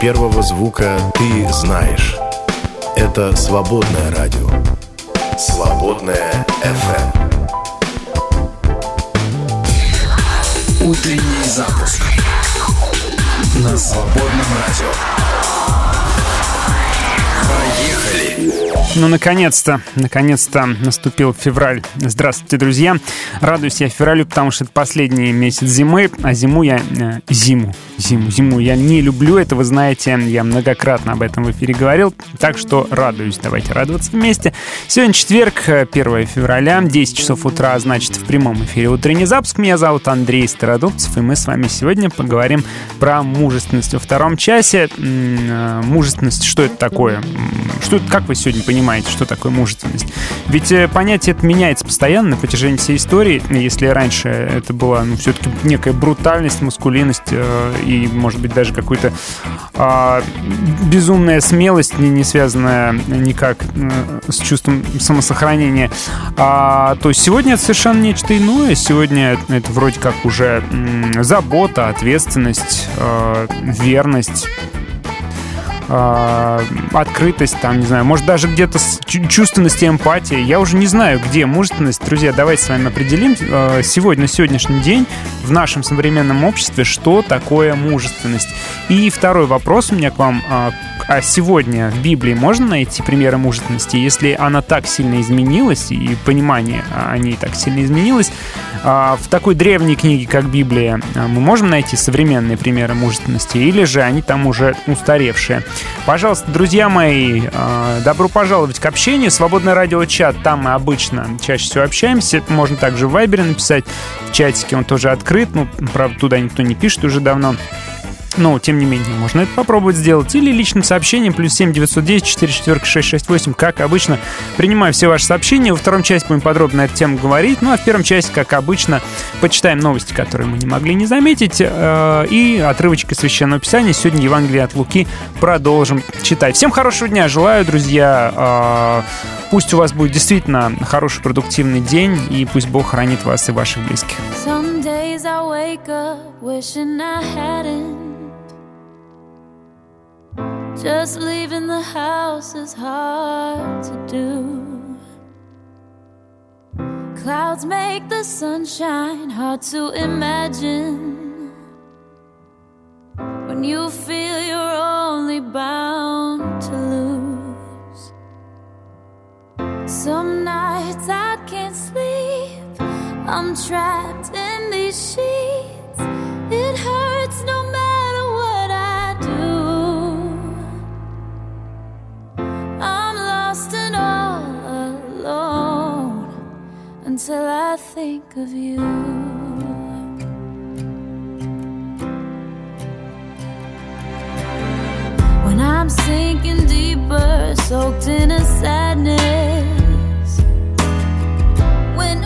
первого звука ты знаешь. Это свободное радио. Свободное FM. Утренний запуск на свободном радио. Ну, наконец-то, наконец-то наступил февраль. Здравствуйте, друзья. Радуюсь я февралю, потому что это последний месяц зимы, а зиму я... Э, зиму, зиму, зиму я не люблю, это вы знаете, я многократно об этом в эфире говорил, так что радуюсь, давайте радоваться вместе. Сегодня четверг, 1 э, февраля, 10 часов утра, значит, в прямом эфире утренний запуск. Меня зовут Андрей Стародубцев, и мы с вами сегодня поговорим про мужественность во втором часе. Э, мужественность, что это такое? Что, как вы сегодня понимаете? что такое мужественность. Ведь э, понятие это меняется постоянно на протяжении всей истории. Если раньше это была ну, все-таки некая брутальность, маскулинность э, и, может быть, даже какой-то э, безумная смелость, не, не связанная никак э, с чувством самосохранения, а, то сегодня это совершенно нечто иное. Сегодня это вроде как уже забота, ответственность, э, верность, э, открытость, там, не знаю, может даже где-то чувственность и эмпатия. Я уже не знаю, где мужественность. Друзья, давайте с вами определим э, сегодня, на сегодняшний день в нашем современном обществе, что такое мужественность. И второй вопрос у меня к вам. Э, а сегодня в Библии можно найти примеры мужественности? Если она так сильно изменилась, и понимание о ней так сильно изменилось, в такой древней книге, как Библия, мы можем найти современные примеры мужественности, или же они там уже устаревшие? Пожалуйста, друзья мои, а, добро пожаловать к общению. Свободный радиочат, там мы обычно чаще всего общаемся. Можно также в Вайбере написать, в чатике он тоже открыт. Ну, правда, туда никто не пишет уже давно. Но, тем не менее, можно это попробовать сделать. Или личным сообщением плюс 7 910 44 668. Как обычно, принимаю все ваши сообщения. Во втором части будем подробно на эту тему говорить. Ну, а в первом части, как обычно, почитаем новости, которые мы не могли не заметить. Э, и отрывочки Священного Писания. Сегодня Евангелие от Луки продолжим читать. Всем хорошего дня желаю, друзья. Э, пусть у вас будет действительно хороший, продуктивный день. И пусть Бог хранит вас и ваших близких. Some days I wake up wishing I hadn't Just leaving the house is hard to do. Clouds make the sunshine hard to imagine. When you feel you're only bound to lose. Some nights I can't sleep, I'm trapped in these sheets. It hurts no matter until I think of you. When I'm sinking deeper, soaked in a sadness. When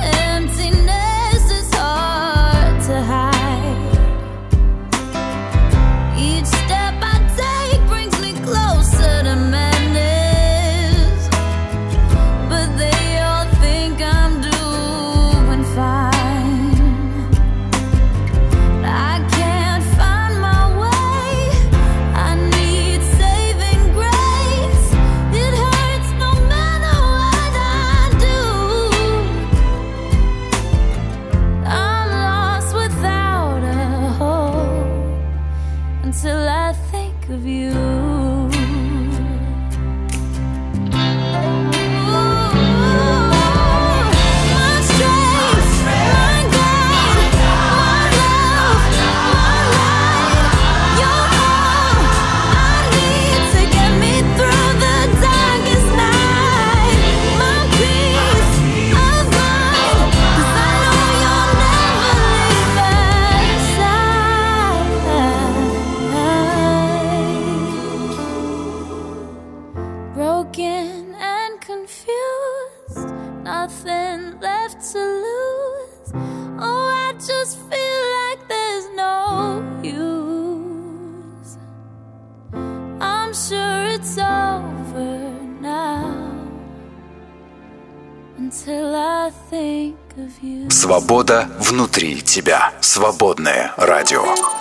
тебя. Свободное радио.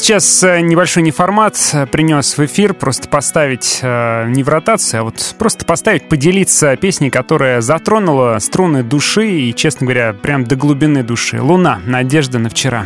сейчас э, небольшой неформат э, принес в эфир, просто поставить э, не в ротацию, а вот просто поставить, поделиться песней, которая затронула струны души и, честно говоря, прям до глубины души. «Луна. Надежда на вчера».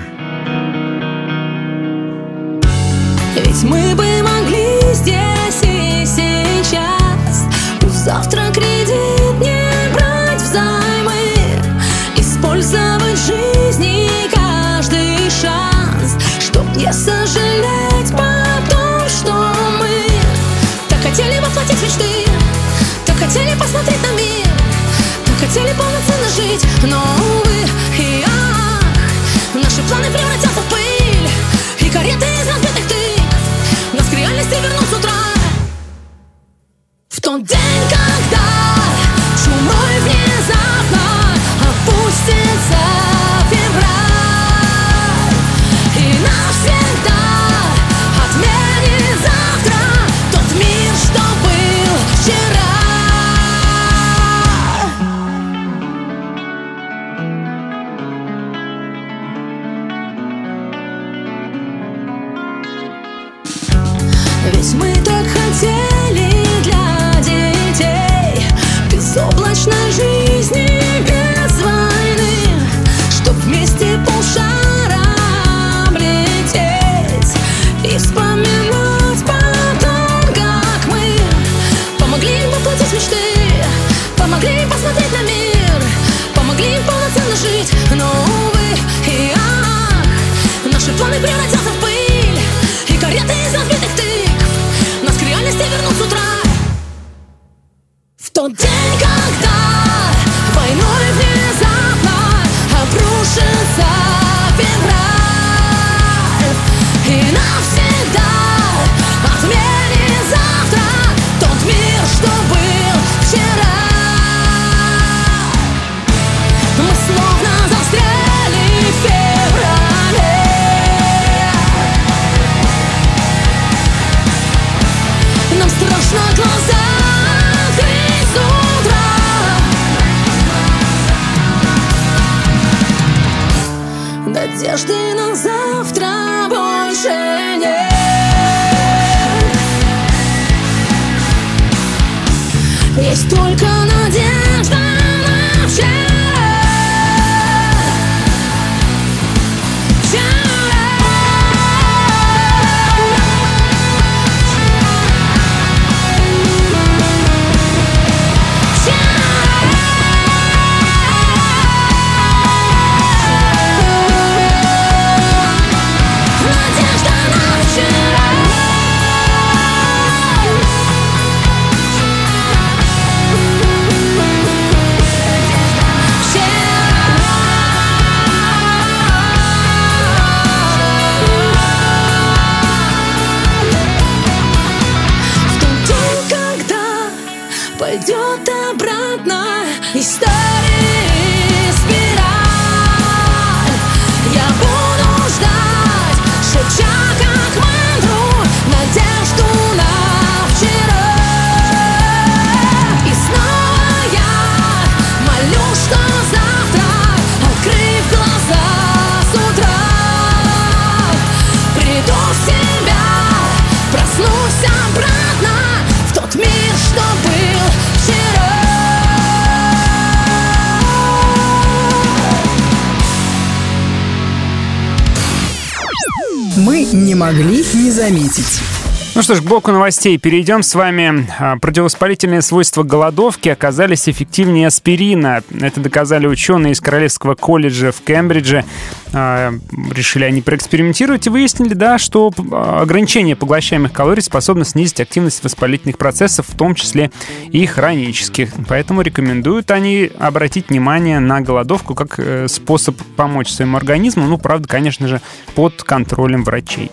Что ж, к блоку новостей перейдем с вами. А, Противовоспалительные свойства голодовки оказались эффективнее аспирина. Это доказали ученые из Королевского колледжа в Кембридже. А, Решили они проэкспериментировать и выяснили, да, что а, ограничение поглощаемых калорий способно снизить активность воспалительных процессов, в том числе и хронических. Поэтому рекомендуют они обратить внимание на голодовку как э, способ помочь своему организму. Ну, правда, конечно же, под контролем врачей.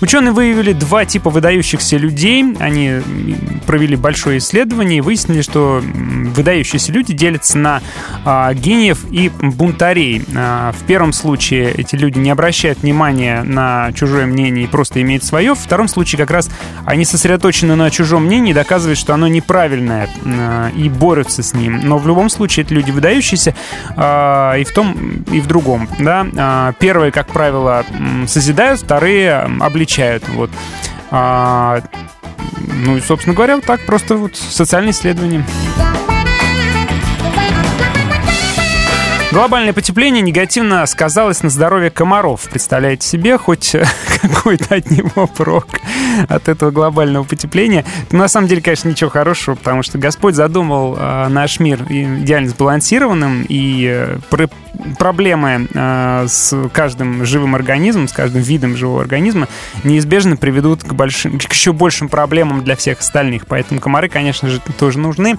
Ученые выявили два типа выдающихся людей. Они провели большое исследование и выяснили, что выдающиеся люди делятся на а, гениев и бунтарей. А, в первом случае эти люди не обращают внимания на чужое мнение и просто имеют свое. В втором случае как раз они сосредоточены на чужом мнении и доказывают, что оно неправильное а, и борются с ним. Но в любом случае это люди выдающиеся а, и в том, и в другом. Да? А, Первые, как правило, созидают, вторые м, обличают. Вот. А, ну и, собственно говоря, вот так просто вот социальное исследование. Глобальное потепление негативно сказалось на здоровье комаров. Представляете себе, хоть какой-то от него прок от этого глобального потепления. Но на самом деле, конечно, ничего хорошего, потому что Господь задумал э, наш мир идеально сбалансированным, и э, пр- проблемы э, с каждым живым организмом, с каждым видом живого организма неизбежно приведут к, большим, к еще большим проблемам для всех остальных. Поэтому комары, конечно же, тоже нужны.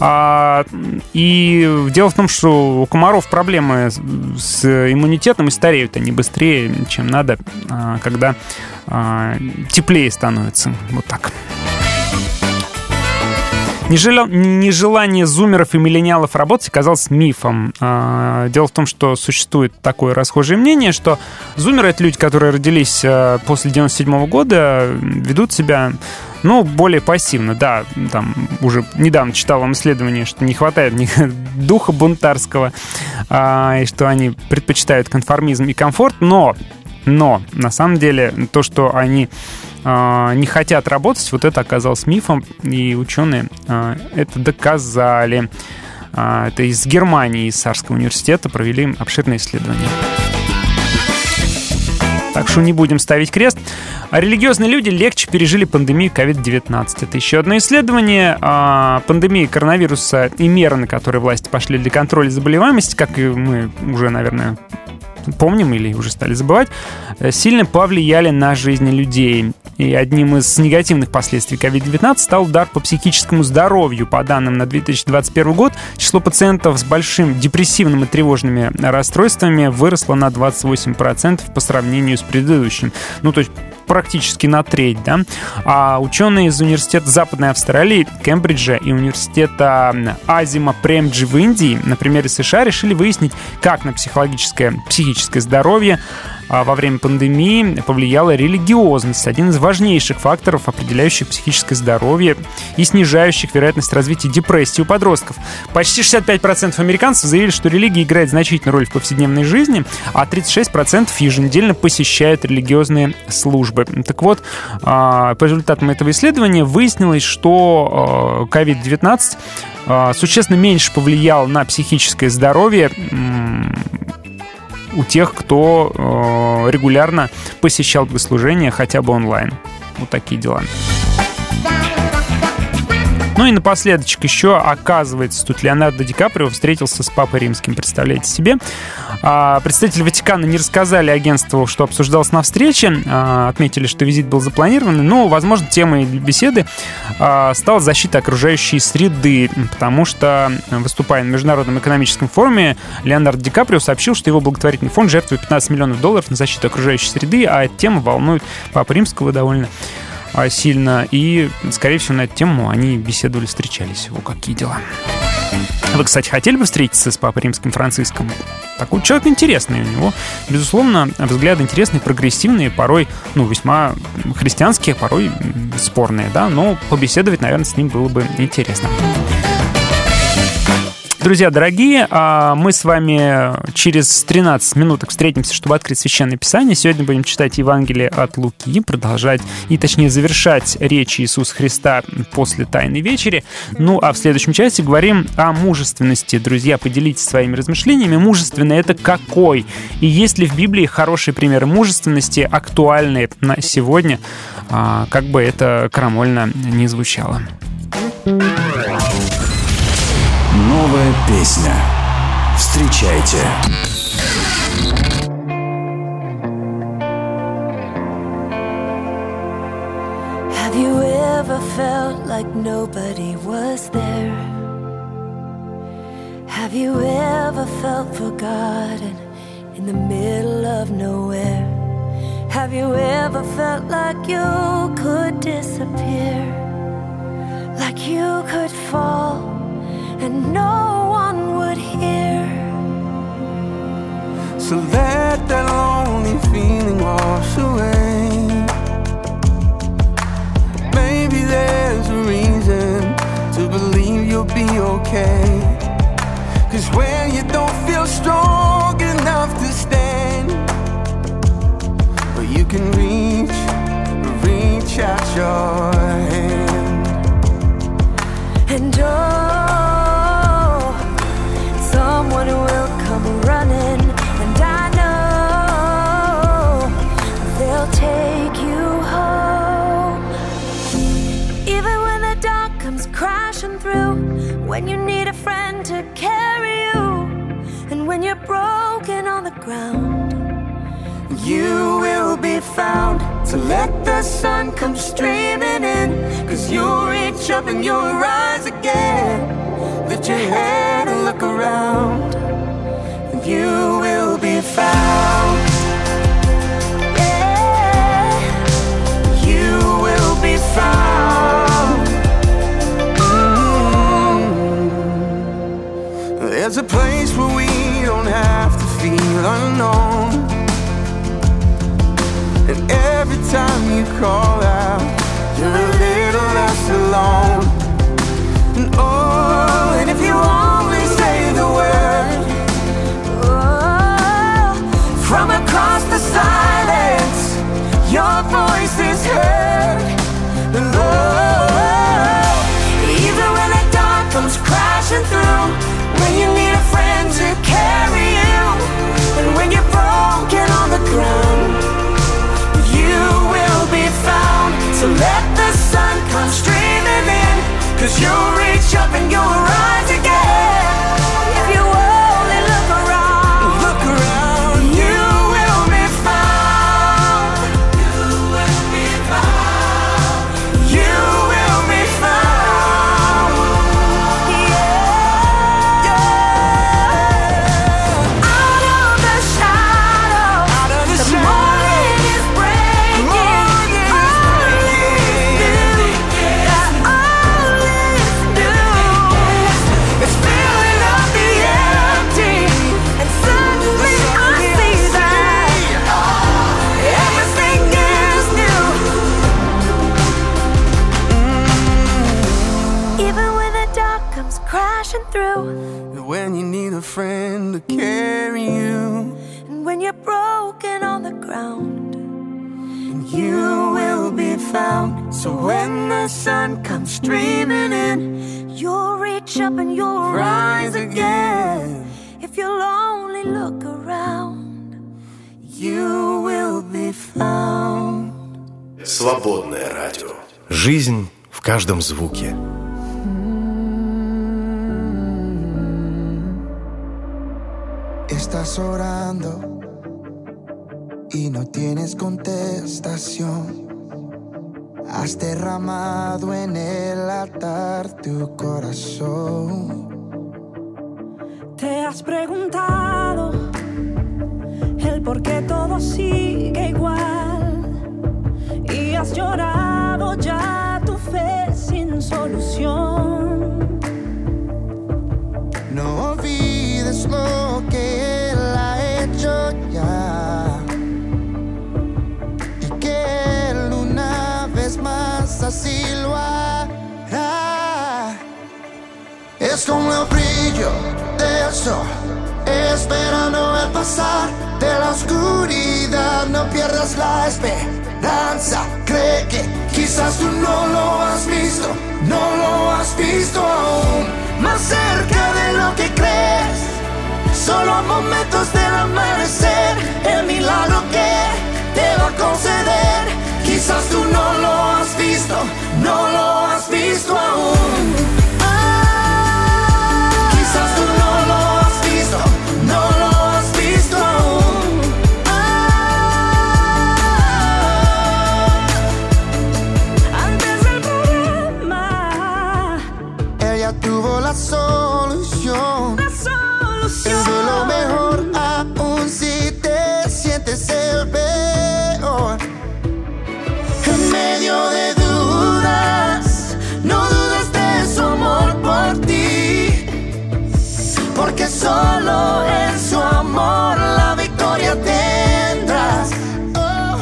А, и дело в том, что у комаров проблемы с- иммунитетом и стареют они быстрее, чем надо, а, когда теплее становится. Вот так. Нежела- Нежелание зумеров и миллениалов работать оказалось мифом. А, Дело в том, что существует такое расхожее мнение, что зумеры — это люди, которые родились а, после 97 года, ведут себя ну, более пассивно, да. Там уже недавно читал вам исследование, что не хватает у них духа бунтарского, а, и что они предпочитают конформизм и комфорт, но, но, на самом деле, то, что они а, не хотят работать, вот это оказалось мифом, и ученые а, это доказали. А, Это из Германии, из Сарского университета провели обширное исследование. Так что не будем ставить крест. А религиозные люди легче пережили пандемию COVID-19. Это еще одно исследование. Пандемия коронавируса и меры, на которые власти пошли для контроля заболеваемости, как и мы уже, наверное, помним или уже стали забывать, э, сильно повлияли на жизни людей. И одним из негативных последствий COVID-19 стал удар по психическому здоровью. По данным на 2021 год, число пациентов с большим депрессивным и тревожными расстройствами выросло на 28% по сравнению с предыдущим. Ну, то есть практически на треть, да. А ученые из Университета Западной Австралии, Кембриджа и Университета Азима Премджи в Индии, например, из США, решили выяснить, как на психологическое, психическое здоровье а во время пандемии повлияла религиозность, один из важнейших факторов, определяющих психическое здоровье и снижающих вероятность развития депрессии у подростков. Почти 65% американцев заявили, что религия играет значительную роль в повседневной жизни, а 36% еженедельно посещают религиозные службы. Так вот, а, по результатам этого исследования выяснилось, что COVID-19 а, существенно меньше повлиял на психическое здоровье у тех, кто э, регулярно посещал богослужения хотя бы онлайн. Вот такие дела. Ну и напоследочек еще, оказывается, тут Леонардо Ди Каприо встретился с Папой Римским, представляете себе. А, представители Ватикана не рассказали агентству, что обсуждалось на встрече, а, отметили, что визит был запланирован, но, возможно, темой беседы а, стала защита окружающей среды, потому что, выступая на Международном экономическом форуме, Леонардо Ди Каприо сообщил, что его благотворительный фонд жертвует 15 миллионов долларов на защиту окружающей среды, а эта тема волнует Папу Римского довольно сильно. И, скорее всего, на эту тему они беседовали, встречались. О, какие дела. Вы, кстати, хотели бы встретиться с Папой Римским Франциском? Такой человек интересный у него. Безусловно, взгляды интересные, прогрессивные, порой, ну, весьма христианские, порой спорные, да, но побеседовать, наверное, с ним было бы интересно. Друзья дорогие, а, мы с вами через 13 минуток встретимся, чтобы открыть Священное Писание. Сегодня будем читать Евангелие от Луки, продолжать и, точнее, завершать речь Иисуса Христа после Тайной Вечери. Ну, а в следующем части говорим о мужественности. Друзья, поделитесь своими размышлениями. Мужественный — это какой? И есть ли в Библии хорошие примеры мужественности, актуальные на сегодня, а, как бы это крамольно не звучало. Новая песня. Встречайте. Have you ever felt like nobody was there? Have you ever felt forgotten in the middle of nowhere? Have you ever felt like you could disappear? Like you could fall And no one would hear. So let that lonely feeling wash away. Maybe there's a reason to believe you'll be okay. Cause when you don't feel strong enough to stand, but you can reach, reach out your hand. And oh, someone will come running, and I know they'll take you home. Even when the dark comes crashing through, when you need a friend to carry you, and when you're broken on the ground. You will be found to let the sun come streaming in. Cause you'll reach up and you'll rise again. Lift your head around. And you will be found. Yeah. You will be found. Mm. There's a place where we don't have to feel unknown. And every time you call out, you're a little less alone. And oh, your voice is heard. Oh, even when the dark comes crashing through, when you need a friend to carry you, and when you're broken on the ground, you will be found. So let the sun come streaming in, cause you'll reach up and you'll rise and you'll rise again. If you'll only look around, you will be found. Свободное радио. Жизнь в каждом звуке. Estás orando y no tienes contestación. Has derramado en el altar tu corazón. Te has preguntado el por qué todo sigue igual. Y has llorado ya tu fe sin solución. Pesco un brillo del sol, esperando el pasar de la oscuridad. No pierdas la esperanza, cree que quizás tú no lo has visto, no lo has visto aún. Más cerca de lo que crees, solo a momentos del amanecer, el milagro que te va a conceder. Quizás tú no lo has visto, no lo has visto aún. solo en su amor la victoria tendrás. Oh.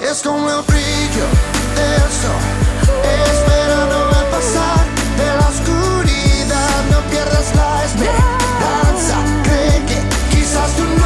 Es como el brillo del sol, esperando al pasar de la oscuridad. No pierdas la esperanza, cree que quizás tú no.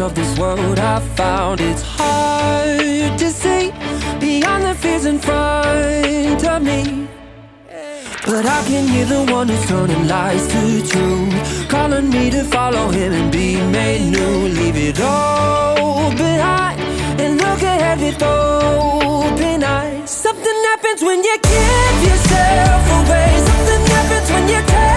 of this world I found it's hard to see beyond the fears in front of me. But I can hear the one who's turning lies to truth, calling me to follow him and be made new. Leave it all behind and look ahead with open eyes. Something happens when you give yourself away. Something happens when you take.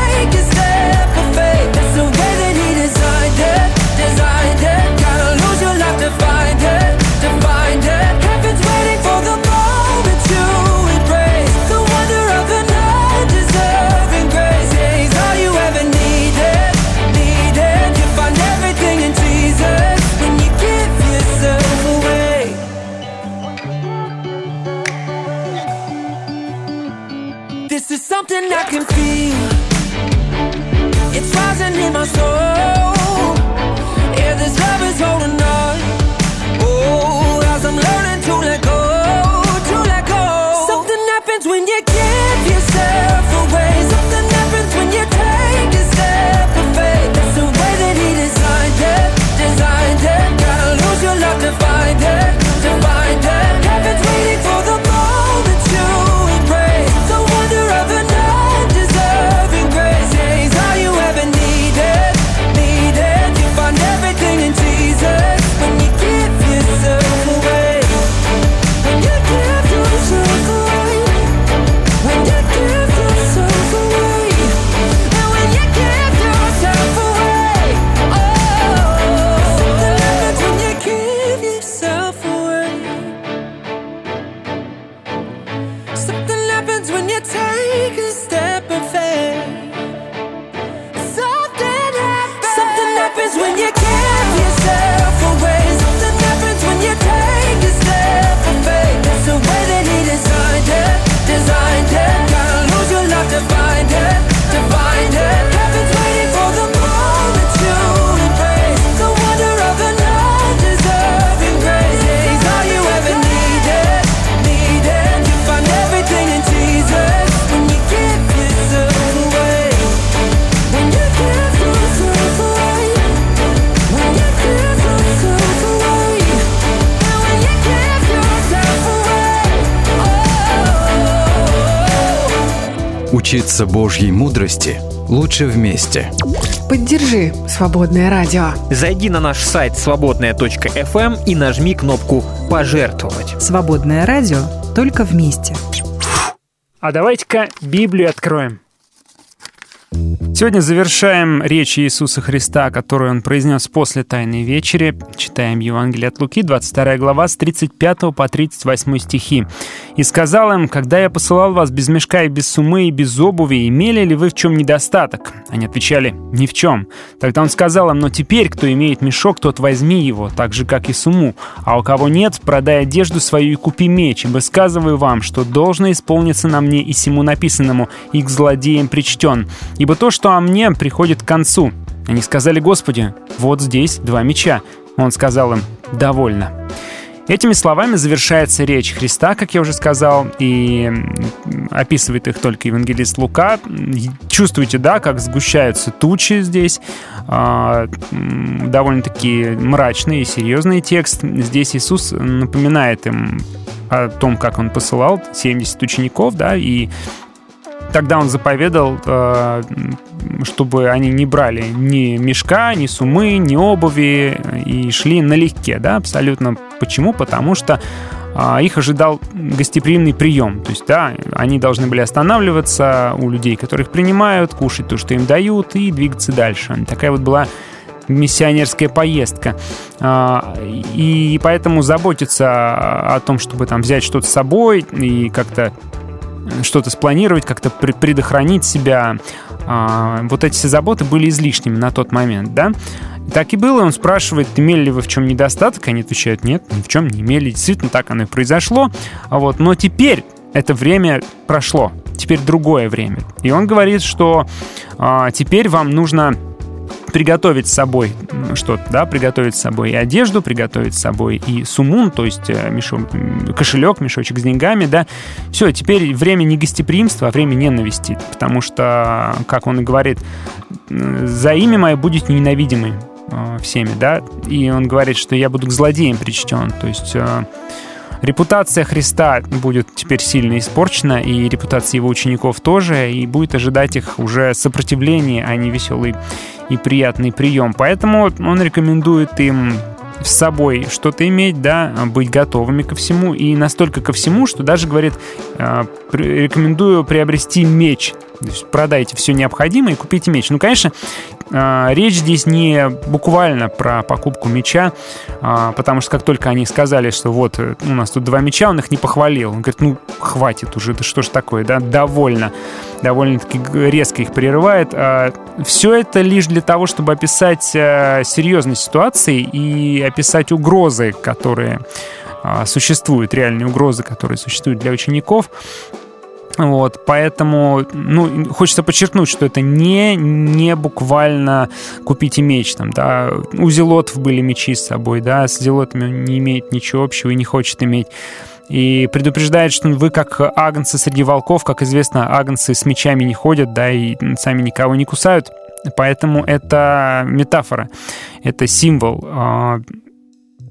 Учиться Божьей мудрости лучше вместе. Поддержи «Свободное радио». Зайди на наш сайт свободная.фм и нажми кнопку «Пожертвовать». Свободное радио только вместе. А давайте-ка Библию откроем. Сегодня завершаем речь Иисуса Христа, которую Он произнес после Тайной Вечери. Читаем Евангелие от Луки, 22 глава, с 35 по 38 стихи. «И сказал им, когда я посылал вас без мешка и без сумы и без обуви, имели ли вы в чем недостаток?» Они отвечали, «Ни в чем». Тогда Он сказал им, «Но теперь, кто имеет мешок, тот возьми его, так же, как и суму. А у кого нет, продай одежду свою и купи меч, ибо сказываю вам, что должно исполниться на мне и сему написанному, и к злодеям причтен. Ибо то, что о мне, приходит к концу». Они сказали, «Господи, вот здесь два меча». Он сказал им, «Довольно». Этими словами завершается речь Христа, как я уже сказал, и описывает их только евангелист Лука. Чувствуете, да, как сгущаются тучи здесь. А, Довольно-таки мрачный и серьезный текст. Здесь Иисус напоминает им о том, как Он посылал 70 учеников, да, и Тогда он заповедал, э, чтобы они не брали ни мешка, ни сумы, ни обуви и шли налегке, да, абсолютно. Почему? Потому что а, их ожидал гостеприимный прием. То есть, да, они должны были останавливаться у людей, которых принимают, кушать то, что им дают, и двигаться дальше. Такая вот была миссионерская поездка. А, И поэтому заботиться о том, чтобы там взять что-то с собой и как-то что-то спланировать, как-то пред- предохранить себя. А, Вот эти все заботы были излишними на тот момент, да? Так и было, он спрашивает, имели ли вы в чем недостаток, они отвечают, нет, ни в чем не имели, действительно так оно и произошло, А вот, но теперь это время прошло, теперь другое время. И он говорит, что а, теперь вам нужно приготовить с собой что-то, да, приготовить с собой и одежду, приготовить с собой и сумун, то есть э, мешок, кошелек, мешочек с деньгами, да. Все, теперь время не гостеприимства, а время ненависти, потому что, как он и говорит, за имя мое будете ненавидимы э, всеми, да, и он говорит, что я буду к злодеям причтен, то есть э, Репутация Христа будет теперь сильно испорчена, и репутация его учеников тоже, и будет ожидать их уже сопротивление, а не веселый и приятный прием. Поэтому он рекомендует им с собой что-то иметь, да, быть готовыми ко всему, и настолько ко всему, что даже, говорит, э, рекомендую приобрести меч. То есть продайте все необходимое и купите меч. Ну, конечно, э, речь здесь не буквально про покупку меча, э, потому что как только они сказали, что вот у нас тут два меча, он их не похвалил. Он говорит, ну, хватит уже, да что ж такое, да, довольно. Довольно-таки резко их прерывает. Все это лишь для того, чтобы описать серьезность ситуации и описать угрозы, которые существуют, реальные угрозы, которые существуют для учеников. Вот, поэтому, ну, хочется подчеркнуть, что это не, не буквально купите меч, там, да, у зелотов были мечи с собой, да, с зелотами он не имеет ничего общего и не хочет иметь. И предупреждает, что вы как агнцы среди волков, как известно, агнцы с мечами не ходят, да, и сами никого не кусают. Поэтому это метафора, это символ.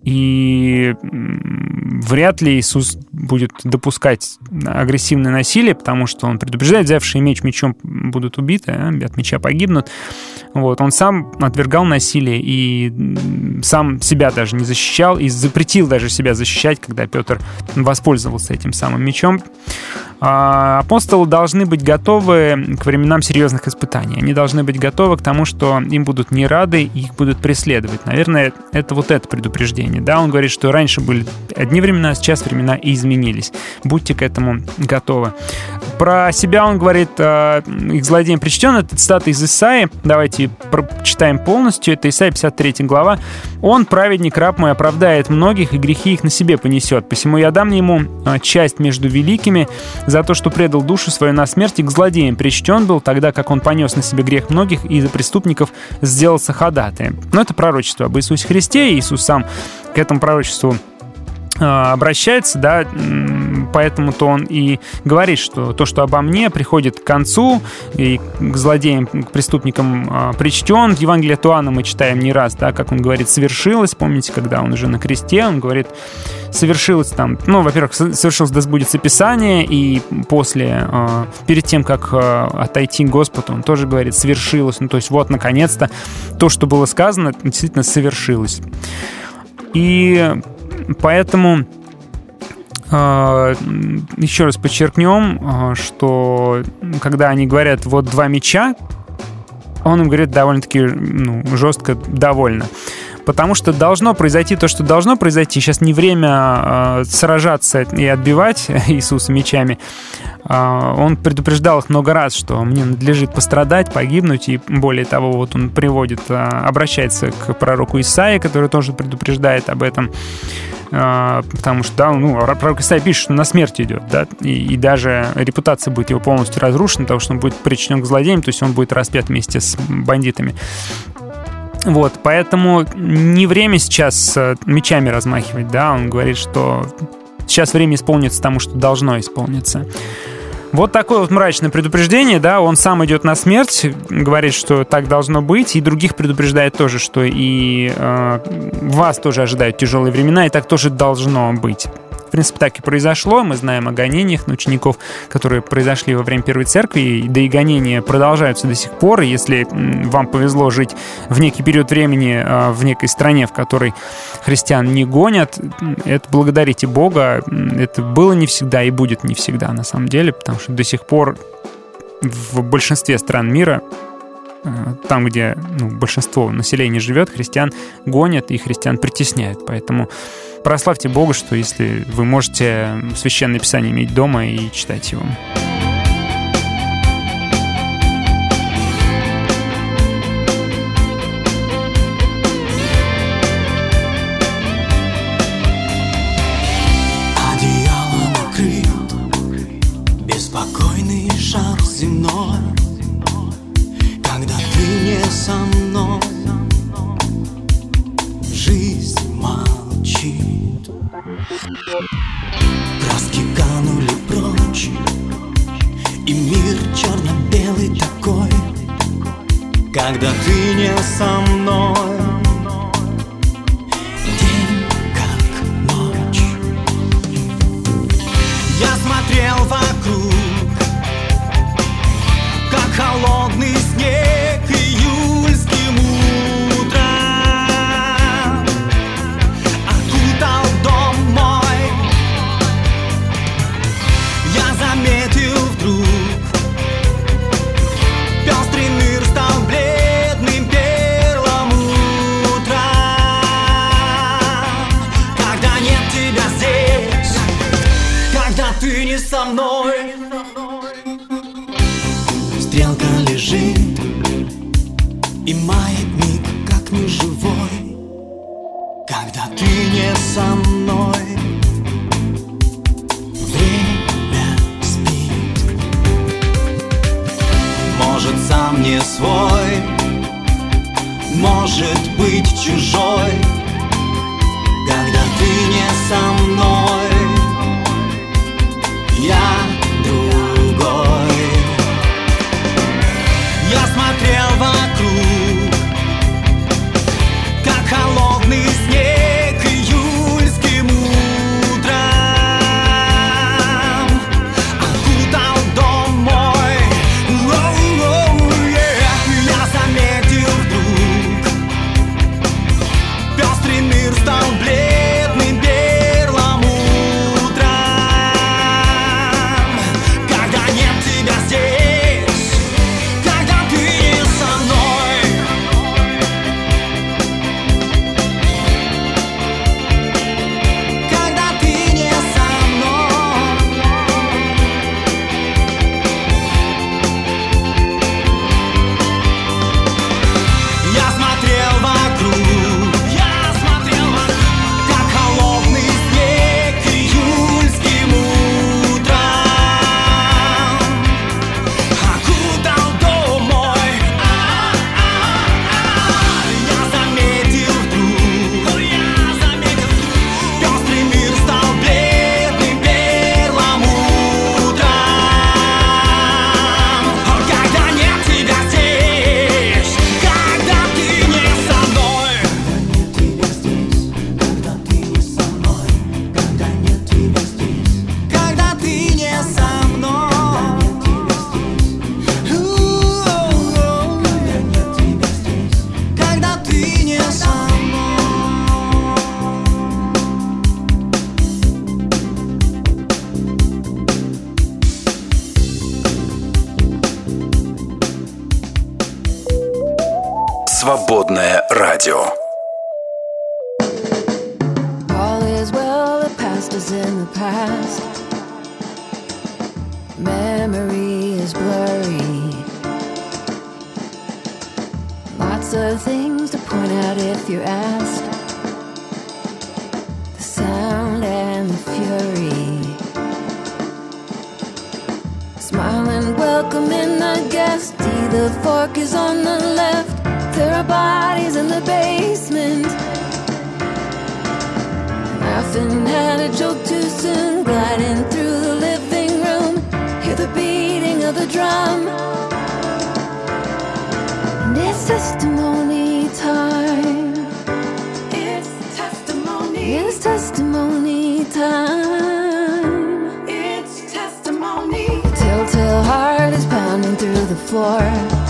И вряд ли Иисус будет допускать агрессивное насилие, потому что он предупреждает, взявшие меч мечом будут убиты, а от меча погибнут. Вот. Он сам отвергал насилие и сам себя даже не защищал, и запретил даже себя защищать, когда Петр воспользовался этим самым мечом. А апостолы должны быть готовы к временам серьезных испытаний. Они должны быть готовы к тому, что им будут не рады, их будут преследовать. Наверное, это вот это предупреждение. Да, он говорит, что раньше были одни времена, сейчас времена и изменились. Будьте к этому готовы. Про себя он говорит, э, их злодеям причтен, это цитата из Исаи. Давайте прочитаем полностью. Это Исаия 53 глава. «Он, праведник, раб мой, оправдает многих, и грехи их на себе понесет. Посему я дам ему э, часть между великими, за то, что предал душу свою на смерть к злодеям причтен был, тогда как он понес на себе грех многих и за преступников сделался ходатаем. Но это пророчество об Иисусе Христе, и Иисус сам к этому пророчеству обращается, да, поэтому-то он и говорит, что то, что обо мне приходит к концу, и к злодеям, к преступникам э, причтен. От Иоанна мы читаем не раз, да, как он говорит, совершилось, помните, когда он уже на кресте, он говорит, совершилось там, ну, во-первых, совершилось да сбудется Писание, и после, э, перед тем, как э, отойти к Господу, он тоже говорит, совершилось, ну, то есть вот, наконец-то, то, что было сказано, действительно совершилось. И Поэтому а, еще раз подчеркнем, а, что когда они говорят вот два меча, он им говорит довольно-таки ну, жестко довольно. Потому что должно произойти то, что должно произойти. Сейчас не время э, сражаться и отбивать Иисуса мечами. Э, он предупреждал их много раз, что мне надлежит пострадать, погибнуть. И более того, вот он приводит, э, обращается к пророку Исаии, который тоже предупреждает об этом. А, потому что, да, ну, пророк Исаия пишет, что на смерть идет, да, и, и даже репутация будет его полностью разрушена, потому что он будет причинен к злодеям, то есть он будет распят вместе с бандитами. Вот, поэтому не время сейчас мечами размахивать, да, он говорит, что сейчас время исполнится тому, что должно исполниться. Вот такое вот мрачное предупреждение, да, он сам идет на смерть, говорит, что так должно быть, и других предупреждает тоже, что и э, вас тоже ожидают тяжелые времена, и так тоже должно быть. В принципе, так и произошло. Мы знаем о гонениях на учеников, которые произошли во время Первой Церкви, да и гонения продолжаются до сих пор. Если вам повезло жить в некий период времени а, в некой стране, в которой христиан не гонят, это благодарите Бога. Это было не всегда и будет не всегда на самом деле, потому что до сих пор в большинстве стран мира а, там, где ну, большинство населения живет, христиан гонят и христиан притесняют. Поэтому прославьте Бога, что если вы можете священное писание иметь дома и читать его. когда ты не со мной. День как ночь. Я смотрел вокруг, как холодный hoje. Soon, gliding through the living room. Hear the beating of the drum. And it's testimony time. It's testimony. It's testimony time. It's testimony. The telltale heart is pounding through the floor.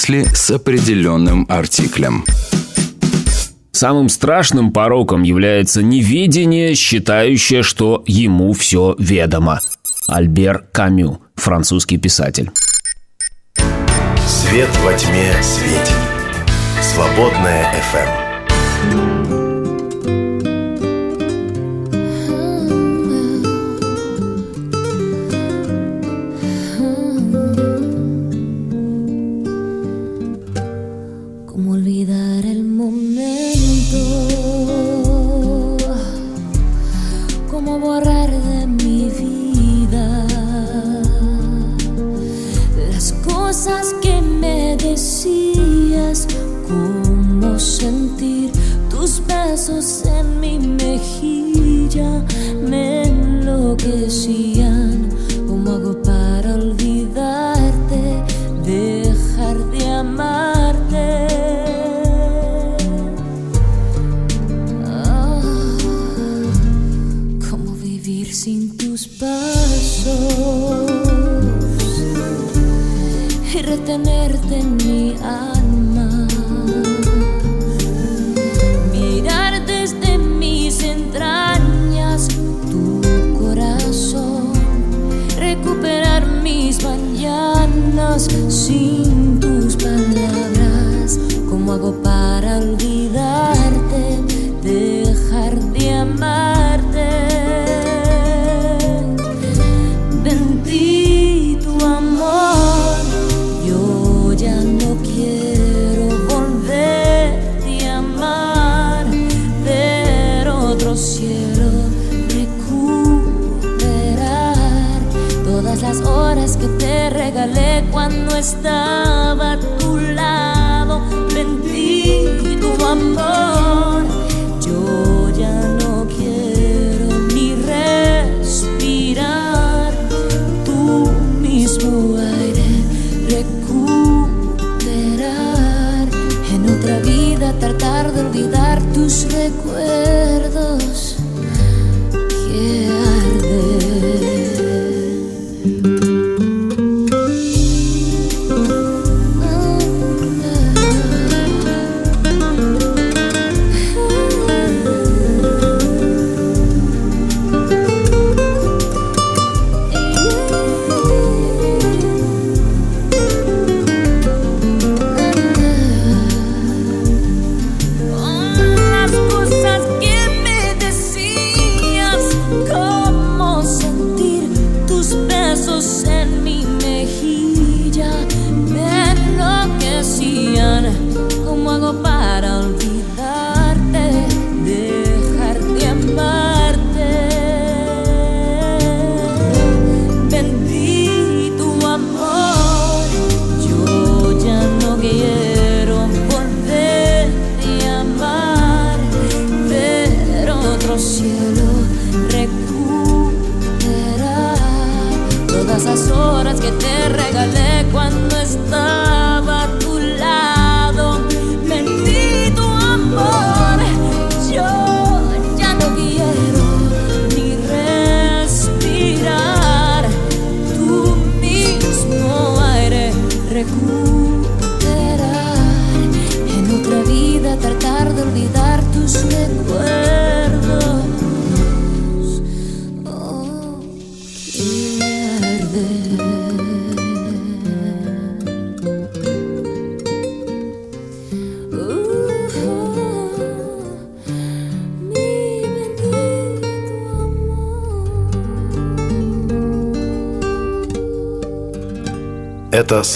если с определенным артиклем. Самым страшным пороком является неведение, считающее, что ему все ведомо. Альбер Камю, французский писатель. Свет во тьме светит. Свободная FM.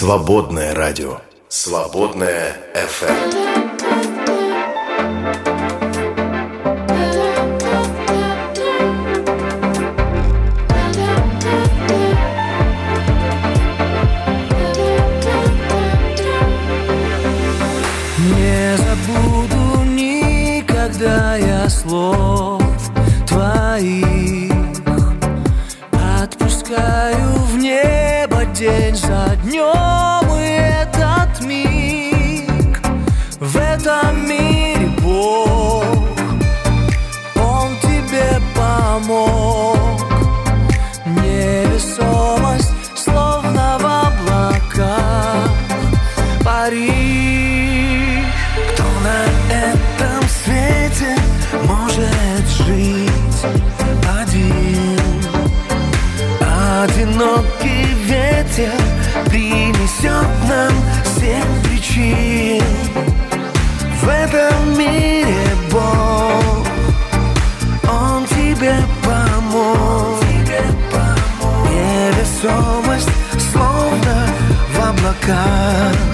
Свободное в облаках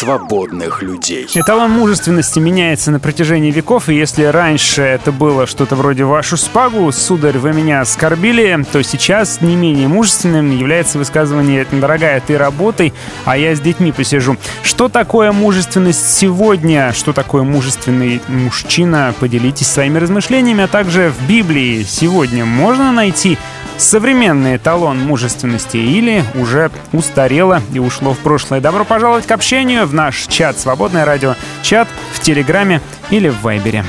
свободных людей. Эталон мужественности меняется на протяжении веков, и если раньше это было что-то вроде «Вашу спагу, сударь, вы меня оскорбили», то сейчас не менее мужественным является высказывание «Дорогая, ты работай, а я с детьми посижу». Что такое мужественность сегодня? Что такое мужественный мужчина? Поделитесь своими размышлениями, а также в Библии сегодня можно найти современный эталон мужественности или уже устарело и ушло в прошлое. Добро пожаловать к общению в наш чат «Свободное радио», чат в Телеграме или в Вайбере.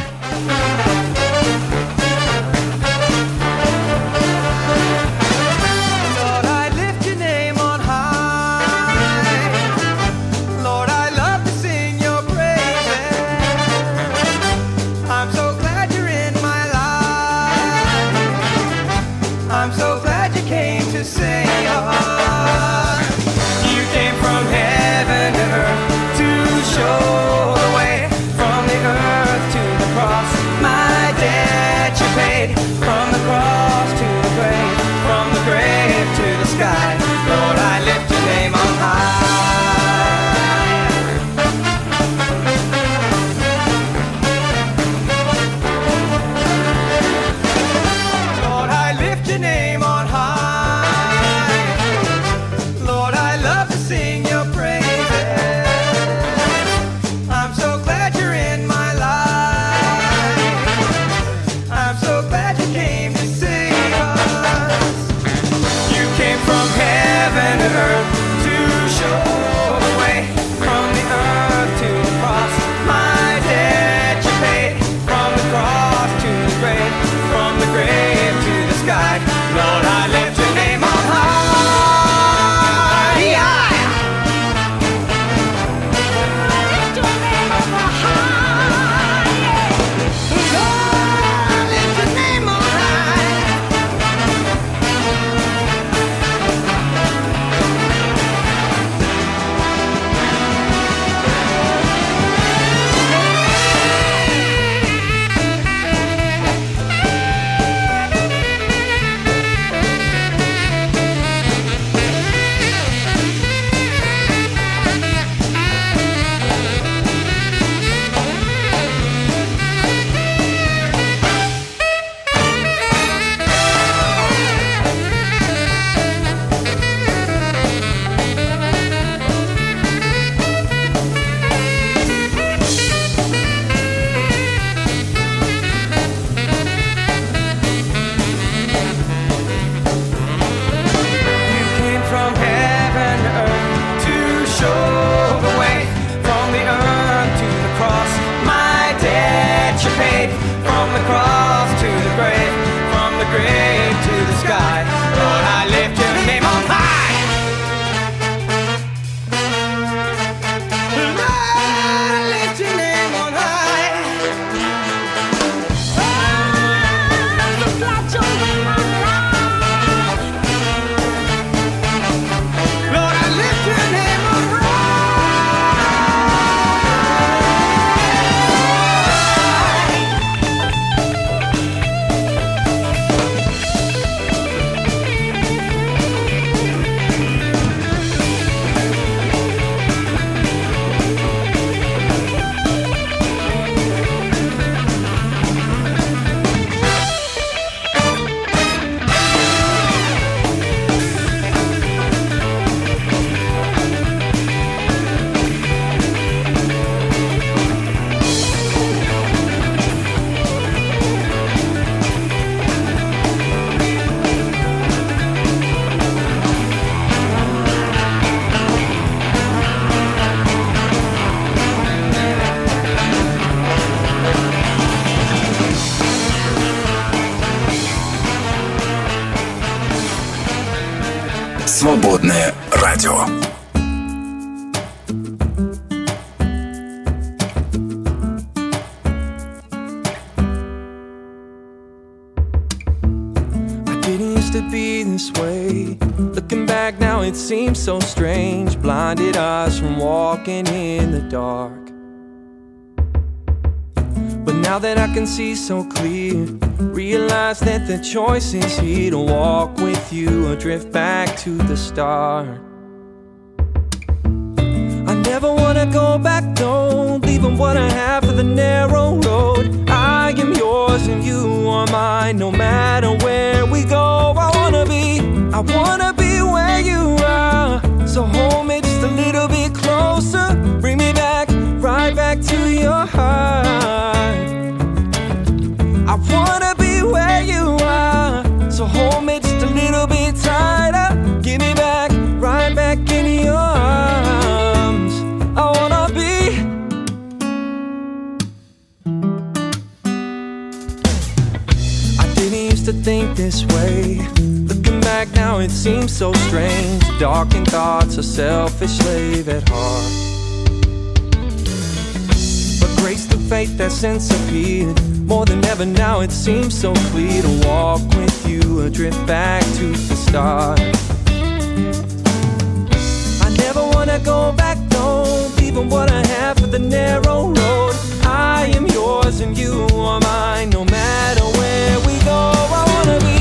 Seems so strange. Blinded eyes from walking in the dark. But now that I can see so clear, realize that the choice is here to walk with you or drift back to the start. I never wanna go back, don't leaving what I have for the narrow road. I am yours and you are mine, no matter where we go. I wanna be, I wanna be. So hold me just a little bit closer, bring me back, right back to your heart. I wanna be where you are, so hold me just a little bit tighter, give me back, right back in your arms. I wanna be. I didn't used to think this way. Now, it seems so strange. Darkened thoughts, a selfish slave at heart. But grace through faith that sense appeared. More than ever now, it seems so clear to walk with you, drift back to the start. I never wanna go back, no, even what I have for the narrow road. I am yours and you are mine, no matter where we go. I wanna be,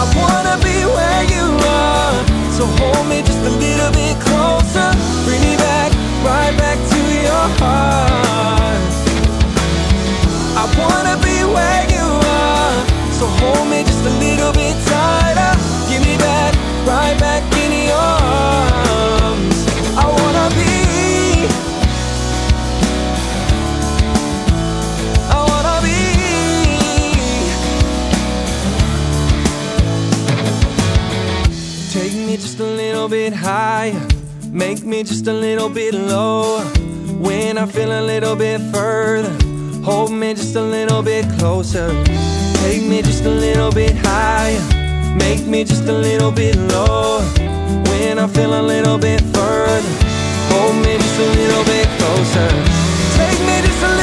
I wanna be where you are. So hold me just a little bit closer, bring me back, right back to your heart. I wanna be where you are. So hold me just a little bit tighter. Give me back, right back bit higher. Make me just a little bit lower. When I feel a little bit further. Hold me just a little bit closer. Take me just a little bit higher. Make me just a little bit lower. When I feel a little bit further. Hold me just a little bit closer. Take me just a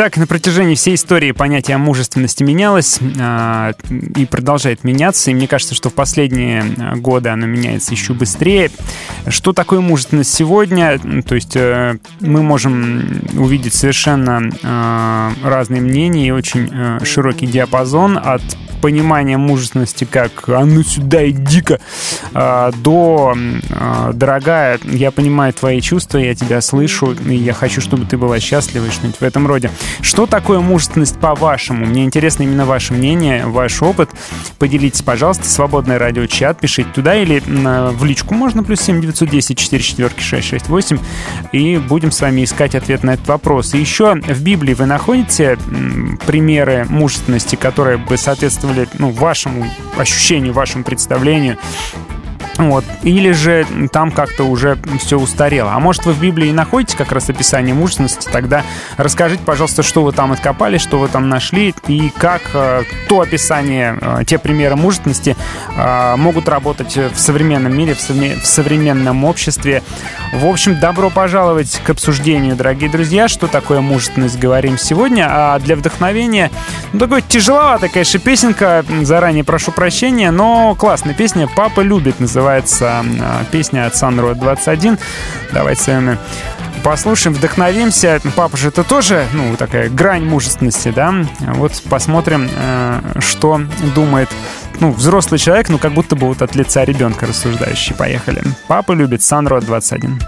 Итак, на протяжении всей истории понятие мужественности менялось а, и продолжает меняться. И мне кажется, что в последние а, годы оно меняется еще быстрее. Что такое мужественность сегодня? То есть э, мы можем увидеть совершенно э, разные мнения и очень э, широкий диапазон от понимания мужественности как «а ну сюда, иди-ка», а, до а, «дорогая, я понимаю твои чувства, я тебя слышу, и я хочу, чтобы ты была счастлива» и что-нибудь в этом роде. Что такое мужественность по-вашему? Мне интересно именно ваше мнение, ваш опыт. Поделитесь, пожалуйста, свободное радиочат, пишите туда или на- в личку можно, плюс 7 910 4 четверки 668, и будем с вами искать ответ на этот вопрос. И еще в Библии вы находите примеры мужественности, которые бы соответствовали ну, вашему ощущению, вашему представлению Вот. Или же там как-то уже все устарело. А может, вы в Библии находите как раз описание мужественности? Тогда расскажите, пожалуйста, что вы там откопали, что вы там нашли, и как э, то описание, э, те примеры мужественности э, могут работать в современном мире, в, в современном обществе. В общем, добро пожаловать к обсуждению, дорогие друзья. Что такое мужественность, говорим сегодня. А для вдохновения, ну, такой тяжеловатая, конечно, песенка. Заранее прошу прощения, но классная песня «Папа любит» называется э, песня от Санро 21. Давайте с вами послушаем, вдохновимся. Папа же это тоже, ну, такая грань мужественности, да? Вот посмотрим, э, что думает, ну, взрослый человек, ну, как будто бы вот от лица ребенка рассуждающий. Поехали. Папа любит Санро 21.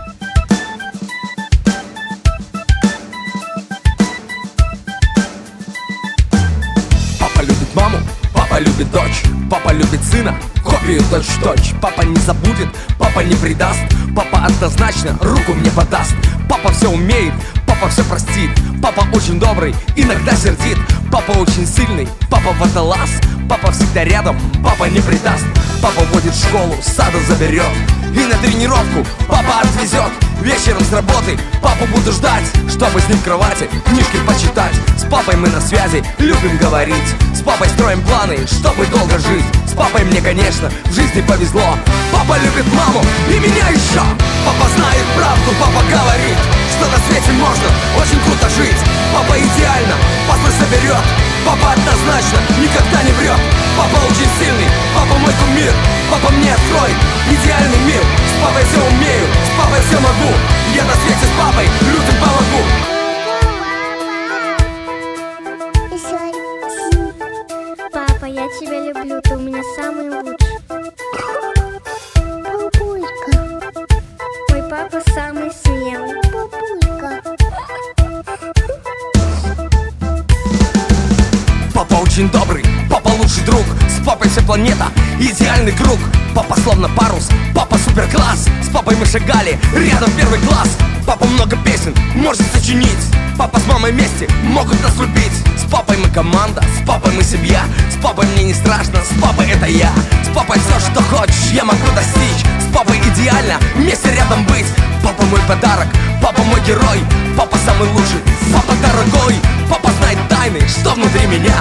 Любит дочь, папа любит сына, копию точь-в-точь. Папа не забудет, папа не предаст, папа однозначно руку мне подаст. Папа все умеет, папа все простит, папа очень добрый, иногда сердит. Папа очень сильный, папа водолаз, папа всегда рядом, папа не предаст. Папа водит в школу, сада заберет, и на тренировку папа отвезет. Вечером с работы папу буду ждать Чтобы с ним в кровати книжки почитать. С папой мы на связи, любим говорить. С папой строим планы, чтобы долго жить. С папой мне, конечно, в жизни повезло. Папа любит маму и меня еще. Папа знает правду, папа говорит Что на свете можно очень круто жить. Папа идеально, паспорт соберет. Папа однозначно никогда не врет. Папа очень сильный, папа мой кумир. Папа мне откроет идеальный мир. С папой все умею, с папой все могу. Я на свете с папой шагали, рядом первый класс. Папа много песен может сочинить. Папа с мамой вместе могут нас любить. С папой мы команда, с папой мы семья. С папой мне не страшно, с папой это я. С папой все, что хочешь, я могу достичь. С папой идеально вместе рядом быть. Папа мой подарок, папа мой герой. Папа самый лучший, папа дорогой. Папа знает тайны, что внутри меня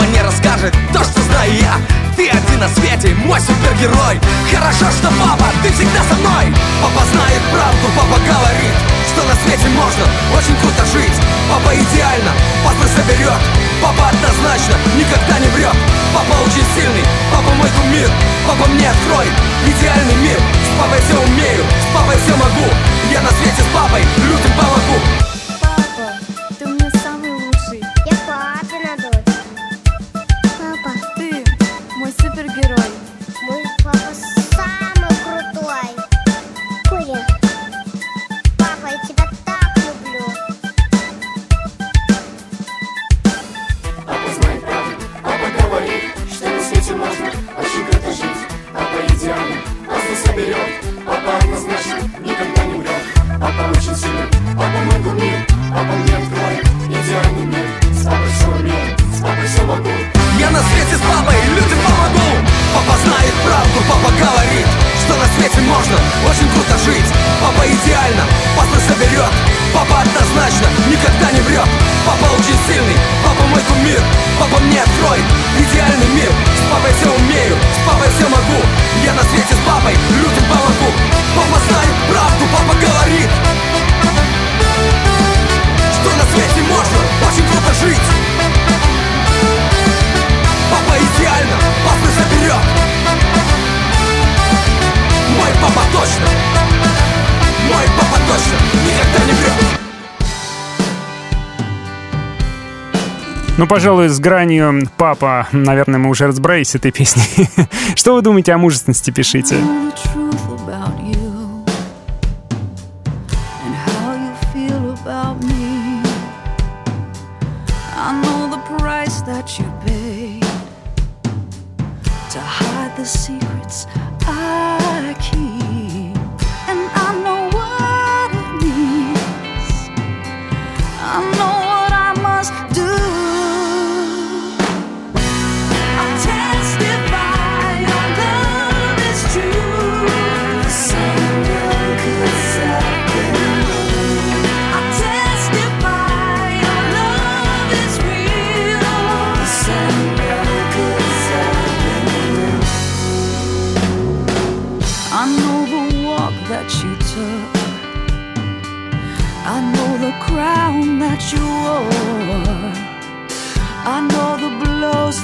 Папа не расскажет то, что знаю я. Ты один на свете, мой супергерой. Хорошо, что папа, ты всегда со мной. Папа знает правду, папа говорит Что на свете можно очень круто жить. Папа идеально, паспорт соберет. Папа однозначно никогда не врет. Папа очень сильный, папа мой кумир. Папа мне откроет идеальный мир. С папой все умею, с папой все могу. Я на свете с папой людям помогу пожалуй, с гранью папа, наверное, мы уже разобрались с этой песней. Что вы думаете о мужественности, пишите. the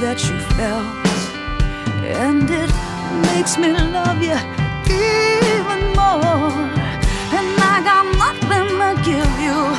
that you felt. And it makes me love you even more. And I got nothing to give you.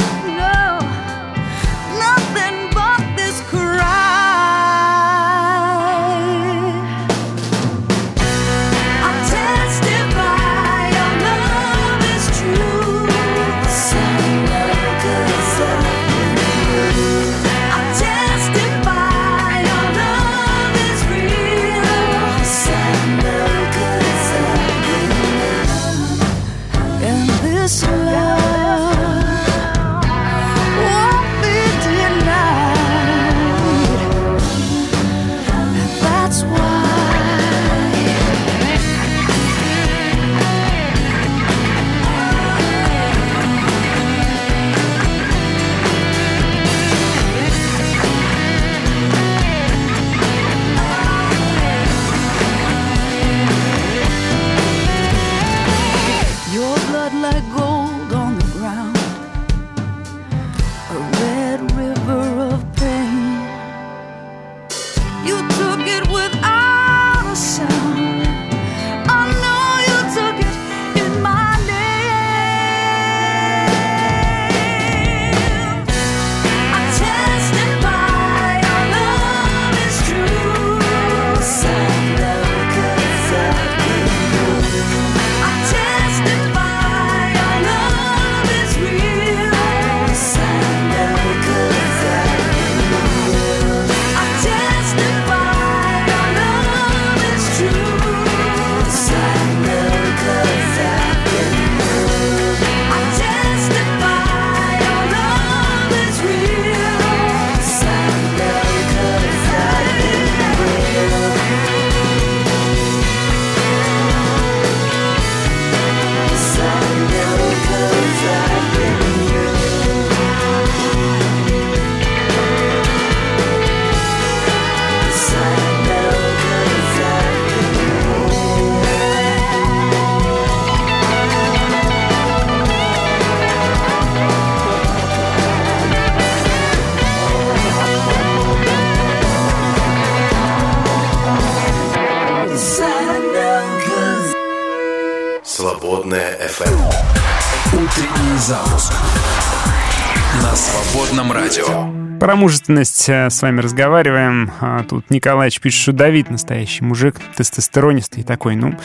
Мужественность э, с вами разговариваем. А Тут Николаевич пишет, что Давид настоящий мужик, тестостеронистый такой. Ну,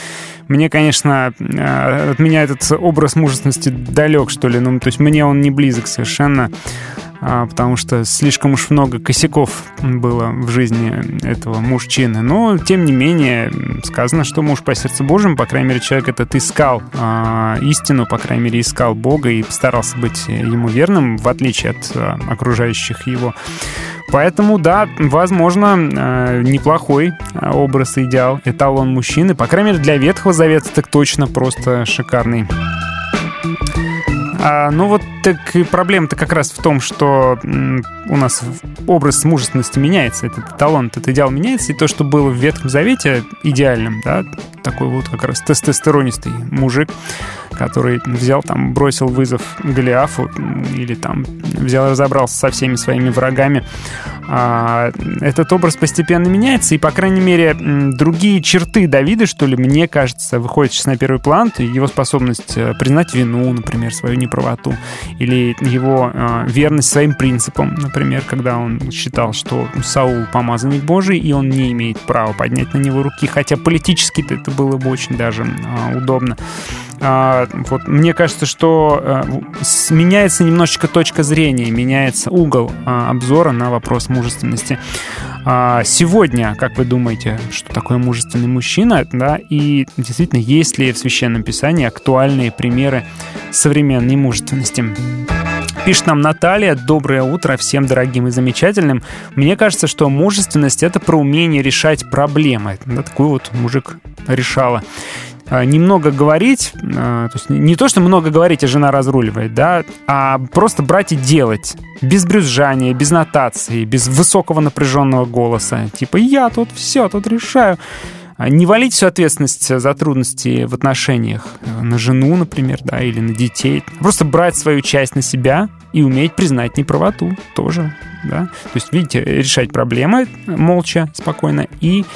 мне, конечно, э, от меня этот образ мужественности далек, что ли. Ну, то есть мне он не близок совершенно, потому что слишком уж много косяков было в жизни этого мужчины. Но, тем не менее, сказано, что муж по сердцу Божьему, по крайней мере, человек этот искал а, истину, по крайней мере, искал Бога и старался быть ему верным, в отличие от а, окружающих его. Поэтому, да, возможно, э, неплохой э, образ и идеал, эталон мужчины. По крайней мере, для Ветхого Завета так точно просто шикарный. А, ну вот так и проблема-то как раз в том, что у нас образ мужественности меняется, этот талант, этот идеал меняется, и то, что было в Ветхом Завете идеальным, да, такой вот как раз тестостеронистый мужик, который взял там, бросил вызов Голиафу или там взял, разобрался со всеми своими врагами. А, этот образ постепенно меняется, и, по крайней мере, другие черты Давида, что ли, мне кажется, выходят сейчас на первый план, его способность э, признать вину, например, свою неправоту, или его э, верность своим принципам, например, когда он считал, что Саул помазанник Божий, и он не имеет права поднять на него руки, хотя политически это было бы очень даже э, удобно. А, вот, мне кажется, что э, меняется немножечко точка зрения, меняется угол а, обзора на вопрос мужественности. А, сегодня, как вы думаете, что такое мужественный мужчина, да, и действительно, есть ли в Священном Писании актуальные примеры современной мужественности? Пишет нам Наталья. Доброе утро всем дорогим и замечательным. Мне кажется, что мужественность — это про умение решать проблемы. Да, такой вот мужик решала. А, Немного говорить, а, то есть не то, что много говорить, а жена разруливает, да, а просто брать и делать. Без брюзжания, без нотации, без высокого напряженного голоса. Типа «я тут все, тут решаю». А Не валить всю ответственность за трудности в отношениях э, на жену, например, да, или на детей. Просто брать свою часть на себя и уметь признать неправоту тоже, да. То есть, видите, решать проблемы молча, спокойно и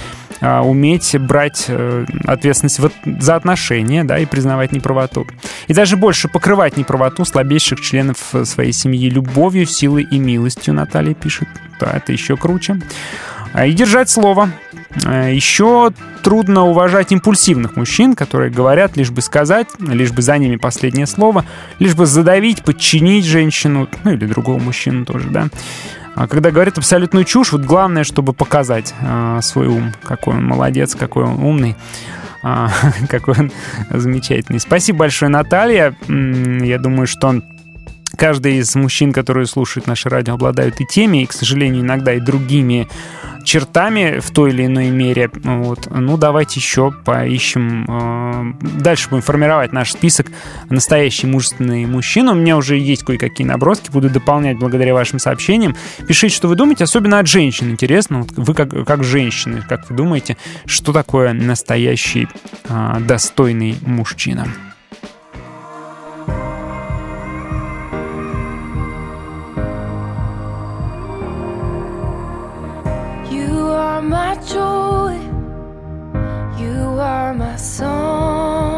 уметь брать э, ответственность за отношения, да, и признавать неправоту. И даже больше покрывать неправоту слабейших членов э, своей семьи любовью, силой и милостью, Наталья пишет. Да, это еще круче. А, И держать слово. А, Еще трудно уважать импульсивных мужчин, которые говорят лишь бы сказать, лишь бы за ними последнее слово, лишь бы задавить, подчинить женщину, ну или другого мужчину тоже, да. А когда говорят абсолютную чушь, вот главное, чтобы показать а, свой ум, какой он молодец, какой он умный. а, какой он замечательный. Спасибо большое, Наталья. Я думаю, что каждый из мужчин, которые слушают наше радио, обладают и теми, и, к сожалению, иногда и другими чертами в той или иной мере. Вот. Ну, давайте еще поищем. э, Дальше будем формировать наш список настоящий мужественный мужчина. У меня уже есть кое-какие наброски, буду дополнять благодаря вашим сообщениям. Пишите, что вы думаете, особенно от женщин. Интересно, вот вы как, как женщины, как вы думаете, что такое настоящий э, достойный мужчина? Joy. You are my song.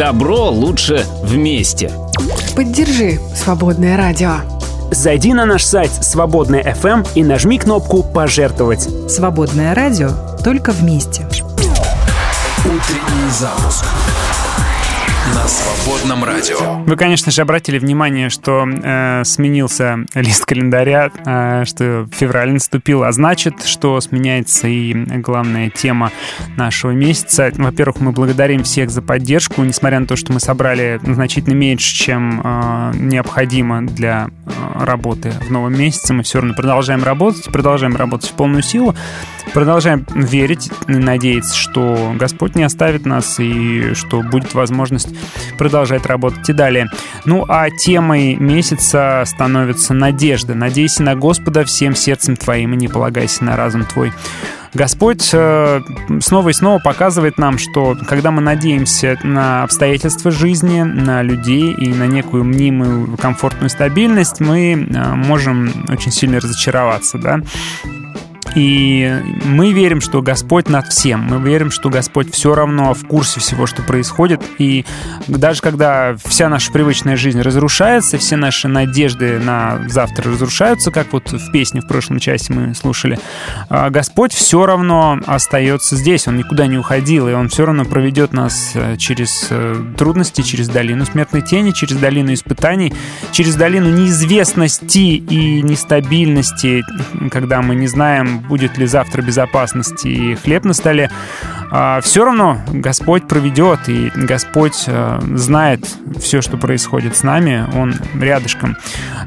Добро лучше вместе. Поддержи «Свободное радио». Зайди на наш сайт «Свободное FM эм» и нажми кнопку «Пожертвовать». «Свободное радио» только вместе. Утренний запуск на свободном радио. Вы, конечно же, обратили внимание, что э, сменился лист календаря, э, что февраль наступил, а значит, что сменяется и главная тема нашего месяца. Во-первых, мы благодарим всех за поддержку, несмотря на то, что мы собрали значительно меньше, чем э, необходимо для э, работы в новом месяце. Мы все равно продолжаем работать, продолжаем работать в полную силу, продолжаем верить и надеяться, что Господь не оставит нас и что будет возможность продолжать работать и далее. Ну а темой месяца становится надежда. Надейся на Господа всем сердцем твоим и не полагайся на разум твой. Господь э, снова и снова показывает нам, что когда мы надеемся на обстоятельства жизни, на людей и на некую мнимую комфортную стабильность, мы э, можем очень сильно разочароваться, да. И мы верим, что Господь над всем. Мы верим, что Господь все равно в курсе всего, что происходит. И даже когда вся наша привычная жизнь разрушается, все наши надежды на завтра разрушаются, как вот в песне в прошлом часе мы слушали, а Господь все равно остается здесь. Он никуда не уходил, и Он все равно проведет нас э, через э, трудности, через долину смертной тени, через долину испытаний, через долину неизвестности и нестабильности, когда мы не знаем, будет ли завтра безопасность и хлеб на столе, а, все равно Господь проведет, и Господь а, знает все, что происходит с нами, Он рядышком.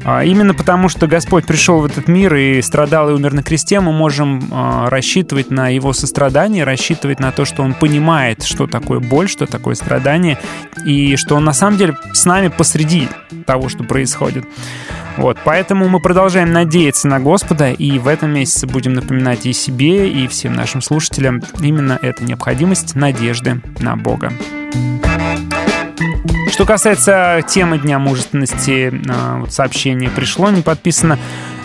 А, именно потому, что Господь пришел в этот мир и страдал и умер на кресте, мы можем рассчитывать на Его сострадание, рассчитывать на то, что Он понимает, что такое боль, что такое страдание, и что Он на самом деле с нами посреди того, что происходит. Вот, поэтому мы продолжаем надеяться на Господа, и в этом месяце будем напоминать и себе, и всем нашим слушателям именно эту необходимость надежды на Бога. Что касается темы Дня мужественности, а, сообщение пришло, не подписано.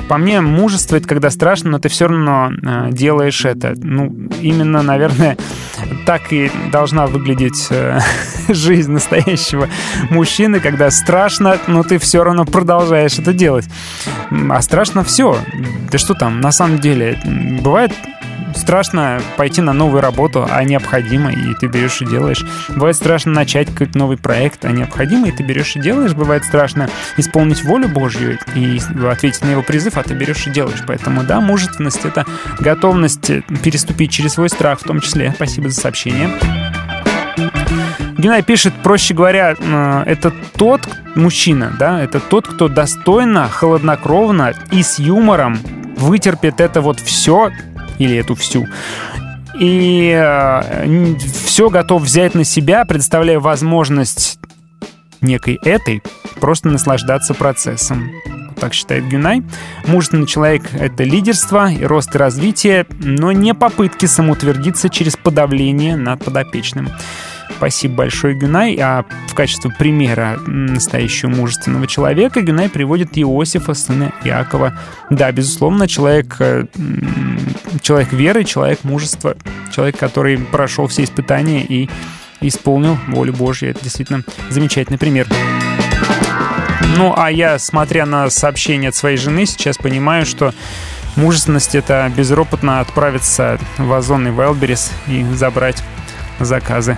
По мне, мужество — это когда страшно, но ты все равно э, делаешь это. Ну, именно, наверное, так и должна выглядеть э, жизнь настоящего мужчины, когда страшно, но ты все равно продолжаешь это делать. А страшно все. Да что там, на самом деле, бывает страшно пойти на новую работу, а необходимо, и ты берешь и делаешь. Бывает страшно начать какой-то новый проект, а необходимо, и ты берешь и делаешь. Бывает страшно исполнить волю Божью и ответить на его призыв, а ты берешь и делаешь. Поэтому, да, мужественность — это готовность переступить через свой страх в том числе. Спасибо за сообщение. Геннадий пишет, проще говоря, э, это тот мужчина, да, это тот, кто достойно, холоднокровно и с юмором вытерпит это вот все, или эту всю. И э, все готов взять на себя, предоставляя возможность некой этой просто наслаждаться процессом. Так считает Гюнай. Мужественный человек — это лидерство и рост и развитие, но не попытки самоутвердиться через подавление над подопечным. Спасибо большое, Гюнай. А в качестве примера настоящего мужественного человека Гюнай приводит Иосифа, сына Иакова. Да, безусловно, человек, э, человек веры, человек мужества, человек, который прошел все испытания и исполнил волю Божью. Это действительно замечательный пример. Ну, а я, смотря на сообщение от своей жены, сейчас понимаю, что мужественность — это безропотно отправиться в Озон и Вайлберис и забрать заказы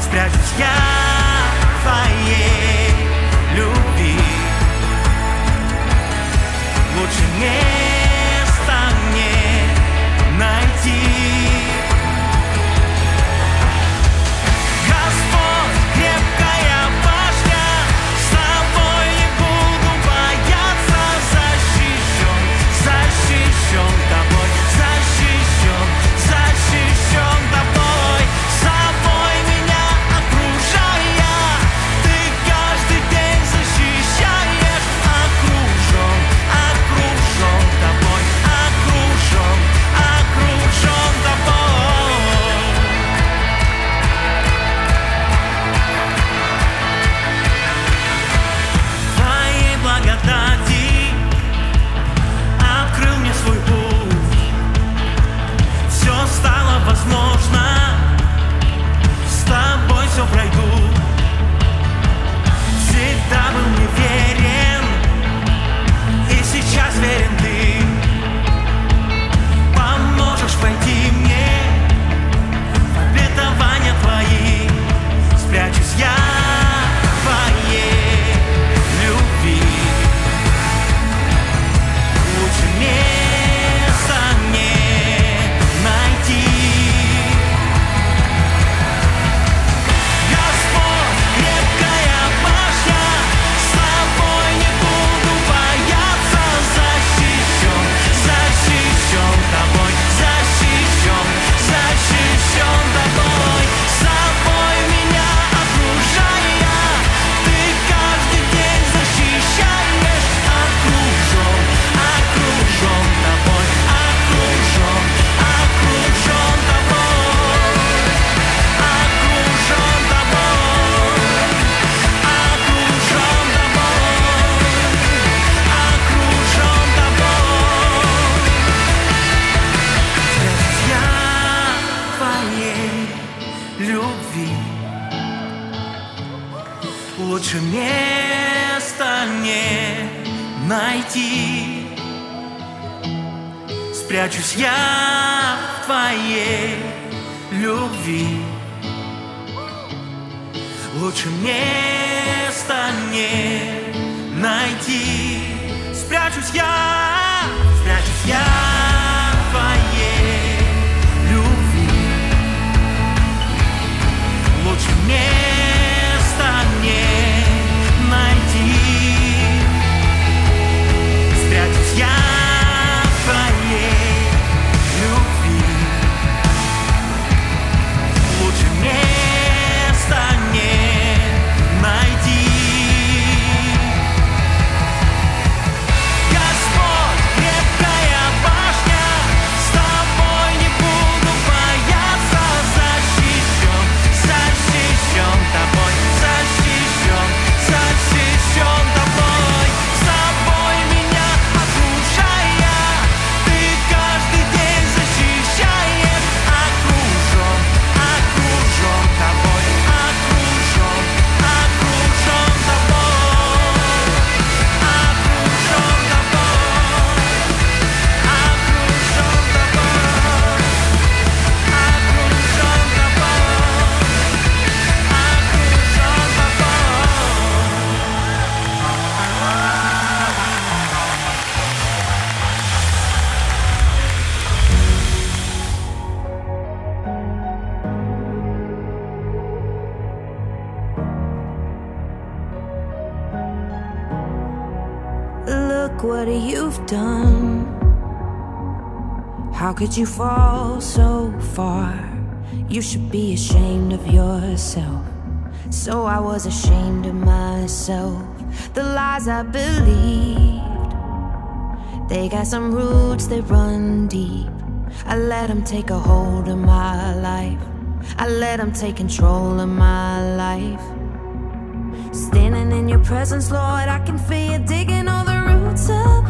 спрячусь я в твоей любви. Лучше места Лучше места не найти. Спрячусь я в твоей любви. Лучше места не найти. Спрячусь я, could you fall so far? You should be ashamed of yourself. So I was ashamed of myself. The lies I believed, they got some roots that run deep. I let them take a hold of my life. I let them take control of my life. Standing in your presence, Lord, I can feel you digging all the roots up.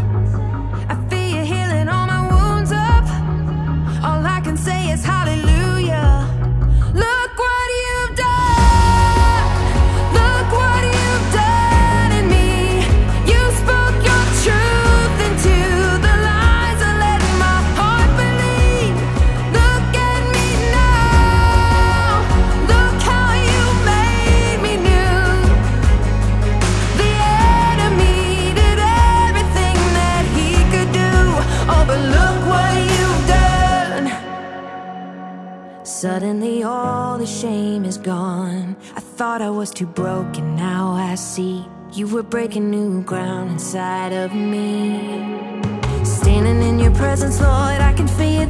Suddenly, all the shame is gone. I thought I was too broken, now I see you were breaking new ground inside of me. Standing in your presence, Lord, I can feel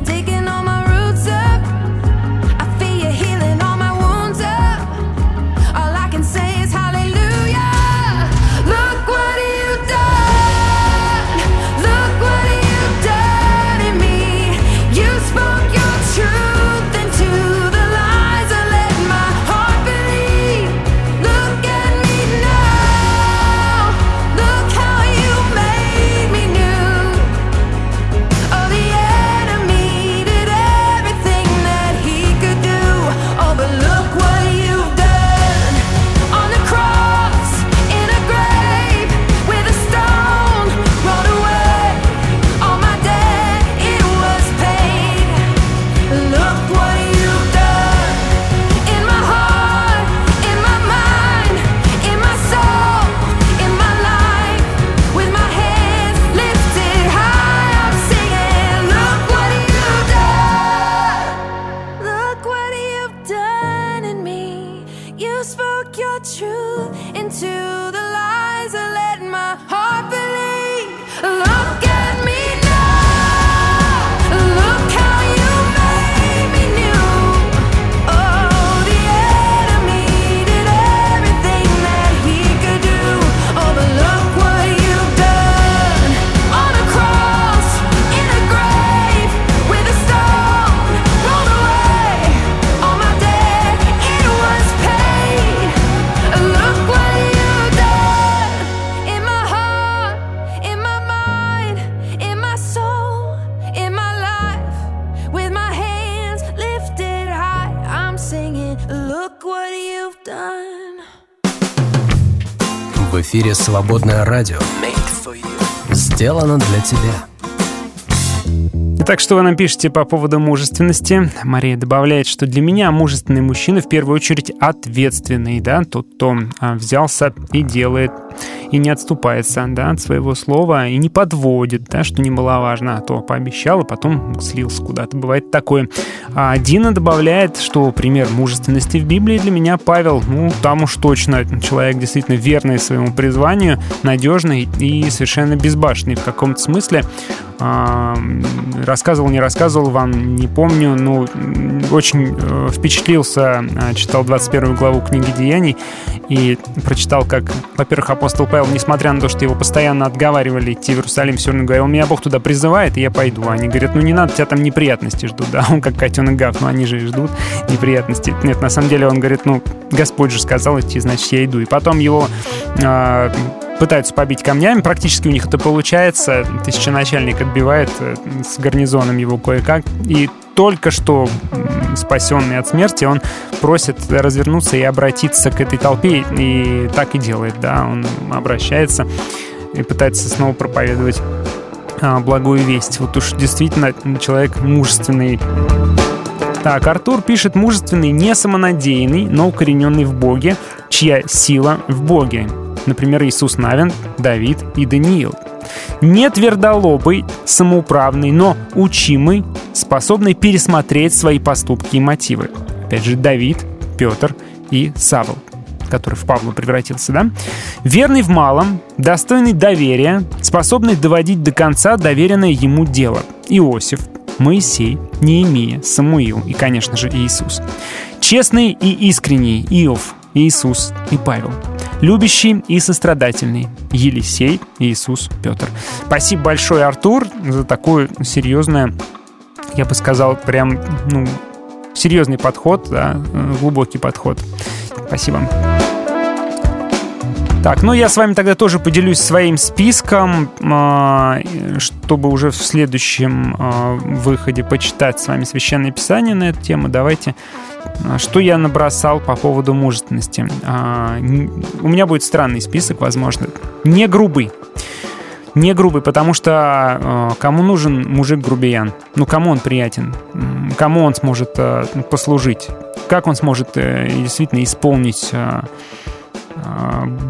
«Свободное радио». Сделано для тебя. Итак, что вы нам пишете по поводу мужественности? Мария добавляет, что для меня мужественный мужчина в первую очередь ответственный, да, тот, кто а, взялся и делает, и не отступается, да, от своего слова, и не подводит, да, что немаловажно, а то пообещал, и потом слился куда-то. Бывает такое. А Дина добавляет, что пример мужественности в Библии для меня Павел, ну, там уж точно человек действительно верный своему призванию, надежный и совершенно безбашенный в каком-то смысле. А, рассказывал, не рассказывал вам, не помню, но очень э, впечатлился, а, читал 21 главу книги «Деяний» и прочитал, как, во-первых, апостол Павел, несмотря на то, что его постоянно отговаривали идти в Иерусалим, все равно говорил, меня Бог туда призывает, и я пойду. Они говорят, ну не надо, тебя там неприятности ждут, да, он как котенок гав, но они же ждут неприятности. Нет, на самом деле он говорит, ну, Господь же сказал идти, значит, я иду. И потом его э, пытаются побить камнями, практически у них это получается. Тысяченачальник отбивает э, с гарнизоном его кое-как, и только что спасенный от смерти, он просит развернуться и обратиться к этой толпе, и так и делает, да, он обращается и пытается снова проповедовать а, благую весть. Вот уж действительно человек мужественный. Так, Артур пишет мужественный, не самонадеянный, но укорененный в Боге, чья сила в Боге. Например, Иисус Навин, Давид и Даниил. Не твердолобый, самоуправный, но учимый, способный пересмотреть свои поступки и мотивы. Опять же, Давид, Петр и Савл который в Павла превратился, да? Верный в малом, достойный доверия, способный доводить до конца доверенное ему дело. Иосиф, Моисей, Неемия, Самуил и, конечно же, Иисус. Честный и искренний Иов, Иисус и Павел. Любящий и сострадательный Елисей, Иисус, Петр. Спасибо большое, Артур, за такое серьезное, я бы сказал, прям, ну, серьезный подход, да, глубокий подход. Спасибо. Так, ну я с вами тогда тоже поделюсь своим списком, а, чтобы уже в следующем а, выходе почитать с вами Священное Писание на эту тему. Давайте а, что я набросал по поводу мужественности? У меня будет странный список, возможно. Не грубый. Не грубый, потому что кому нужен мужик-грубиян? Ну, кому он приятен? Кому он сможет послужить? Как он сможет э, действительно исполнить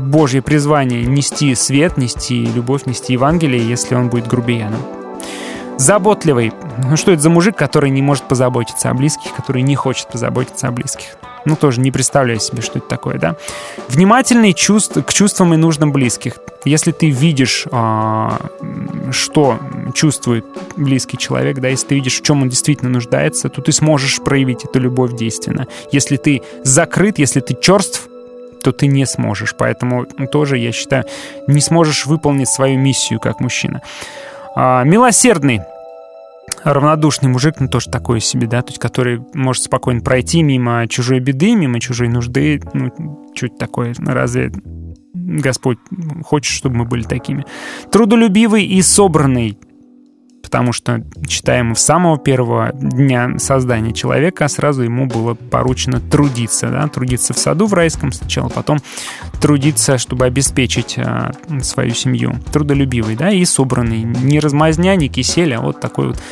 Божье призвание нести свет, нести любовь, нести Евангелие, если он будет грубияном. Заботливый. Ну что это за мужик, который не может позаботиться о близких, который не хочет позаботиться о близких? Ну, тоже не представляю себе, что это такое, да? Внимательный чувств, к чувствам и нуждам близких. Если ты видишь, а, что чувствует близкий человек, да, если ты видишь, в чем он действительно нуждается, то ты сможешь проявить эту любовь действенно. Если ты закрыт, если ты черств, то ты не сможешь. Поэтому тоже, я считаю, не сможешь выполнить свою миссию как мужчина. А, милосердный равнодушный мужик, ну, тоже такой себе, да, то есть который может спокойно пройти мимо чужой беды, мимо чужой нужды, ну, чуть такое, разве Господь хочет, чтобы мы были такими. Трудолюбивый и собранный, потому что читаем с самого первого дня создания человека, сразу ему было поручено трудиться, да, трудиться в саду в райском сначала, потом трудиться, чтобы обеспечить а, свою семью. Трудолюбивый, да, и собранный. Не размазня, не кисель, а вот такой вот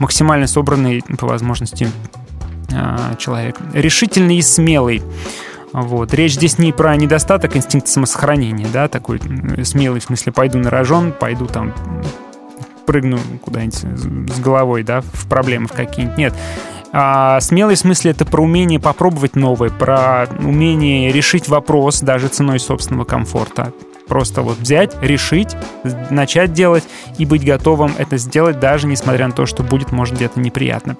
максимально собранный по возможности а, человек. Решительный и смелый. Вот. Речь здесь не про недостаток инстинкта самосохранения, да, такой смелый, в смысле, пойду на рожон, пойду там прыгну куда-нибудь с головой, да, в проблемы в какие-нибудь. Нет. А смелый в смысле это про умение попробовать новое, про умение решить вопрос даже ценой собственного комфорта. Просто вот взять, решить, начать делать и быть готовым это сделать, даже несмотря на то, что будет, может, где-то неприятно.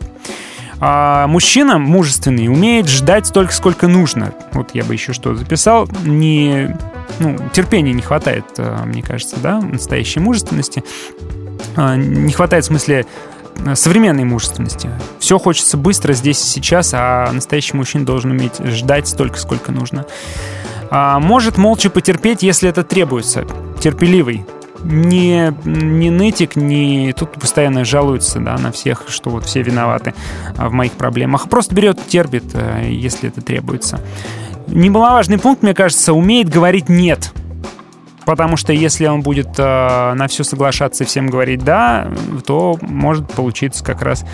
А мужчина мужественный умеет ждать столько, сколько нужно. Вот я бы еще что записал. Не, ну, терпения не хватает, а, мне кажется, да, настоящей мужественности. А, не хватает в смысле э, современной мужественности. Все хочется быстро здесь и сейчас, а настоящий мужчина должен уметь ждать столько, сколько нужно. А, может молча потерпеть, если это требуется. Терпеливый. Не, не нытик, не тут постоянно жалуется да, на всех, что вот все виноваты а, в моих проблемах. Просто берет, терпит, э, если это требуется. Немаловажный пункт, мне кажется, умеет говорить «нет». Потому что если он будет э, на все соглашаться и всем говорить «да», то может получиться как раз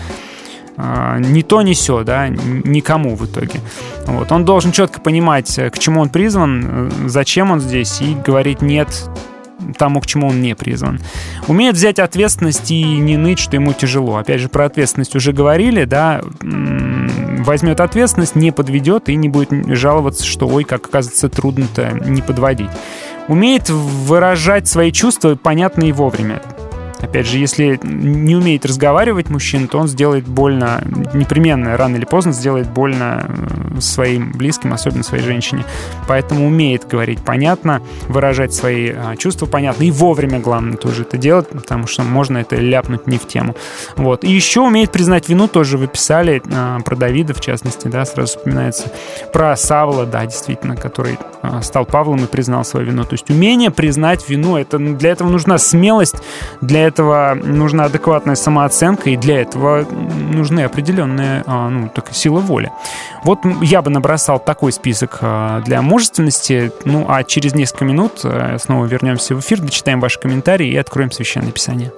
э, ни то, ни все, да, никому в итоге. Вот. Он должен четко понимать, к чему он призван, э, зачем он здесь, и говорить «нет» тому, к чему он не призван. Умеет взять ответственность и не ныть, что ему тяжело. Опять же, про ответственность уже говорили, да, возьмет ответственность, не подведет и не будет жаловаться, что ой, как оказывается трудно-то не подводить. Умеет выражать свои чувства понятно и вовремя. Опять же, если не умеет разговаривать мужчина, то он сделает больно, непременно, рано или поздно сделает больно э, своим близким, особенно своей женщине. Поэтому умеет говорить понятно, выражать свои а, чувства понятно и вовремя, главное, тоже это делать, потому что можно это ляпнуть не в тему. Вот. И еще умеет признать вину, тоже вы писали а, про Давида, в частности, да, сразу вспоминается. Про Савла, да, действительно, который а, стал Павлом и признал свою вину. То есть умение признать вину, это, для этого нужна смелость, для этого нужна адекватная самооценка, и для этого нужны определенные а, ну, так, сила воли. Вот я бы набросал такой список а, для мужественности. Ну, а через несколько минут а, снова вернемся в эфир, дочитаем ваши комментарии и откроем Священное Писание.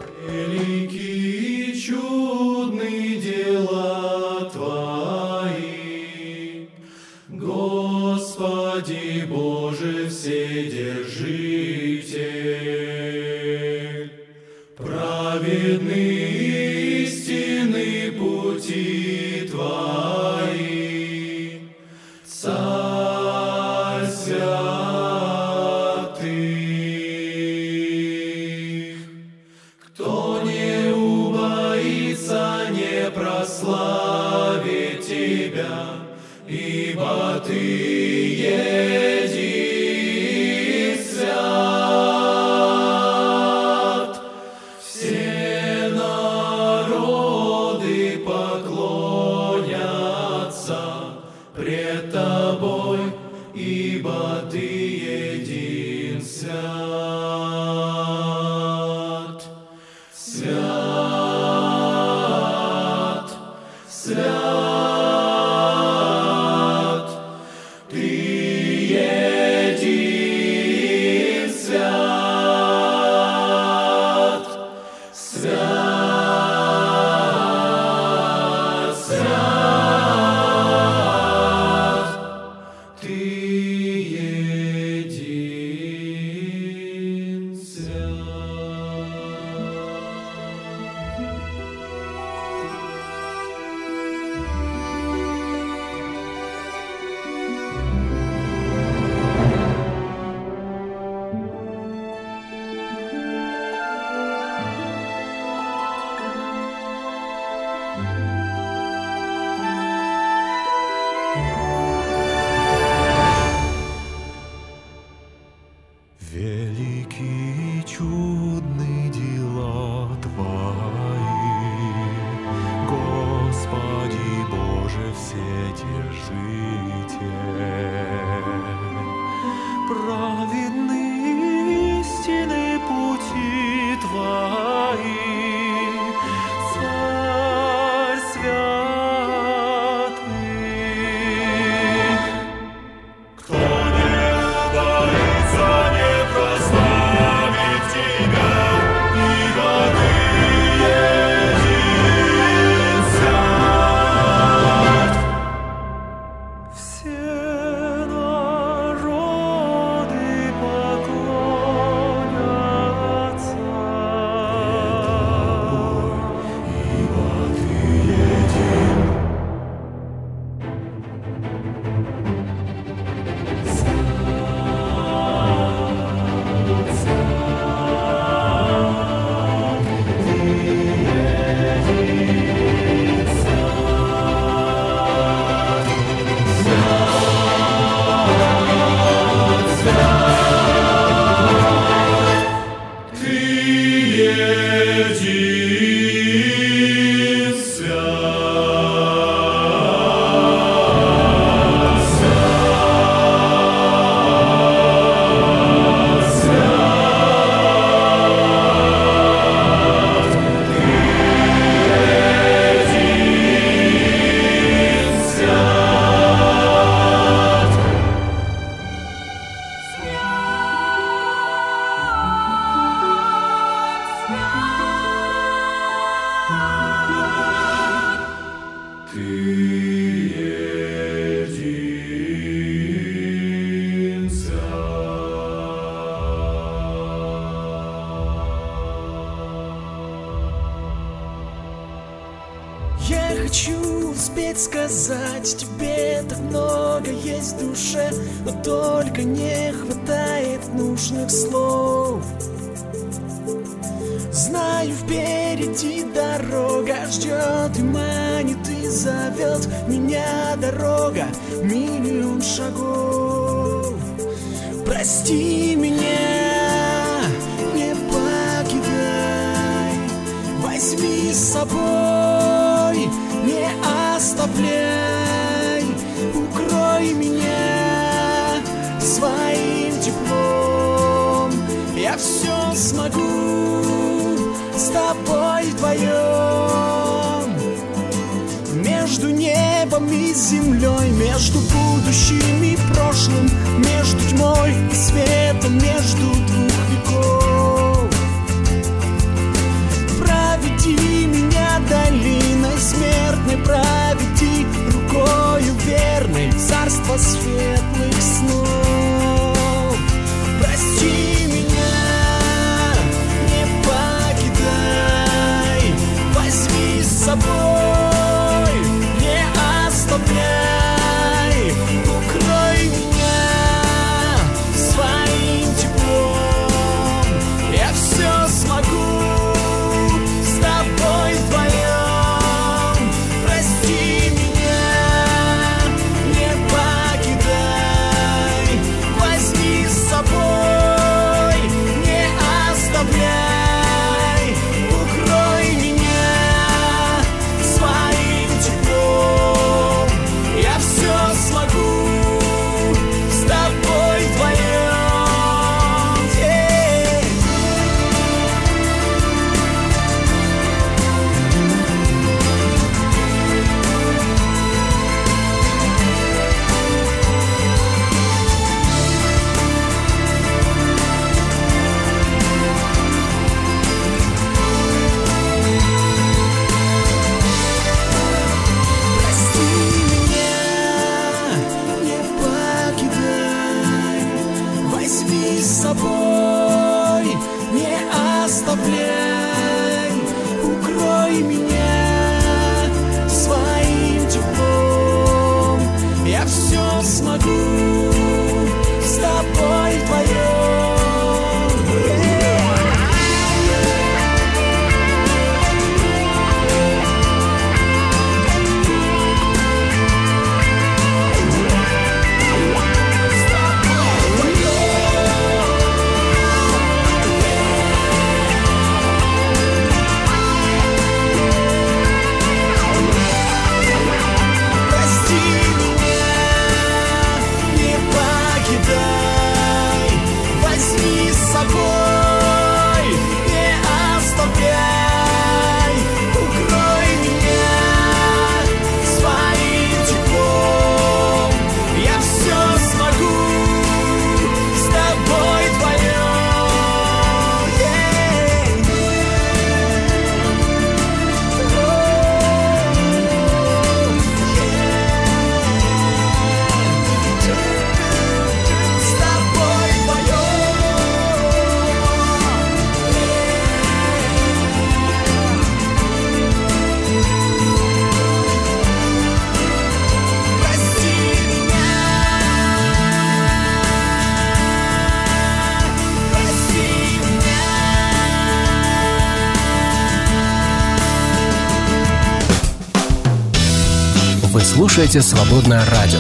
Слушаете «Свободное радио».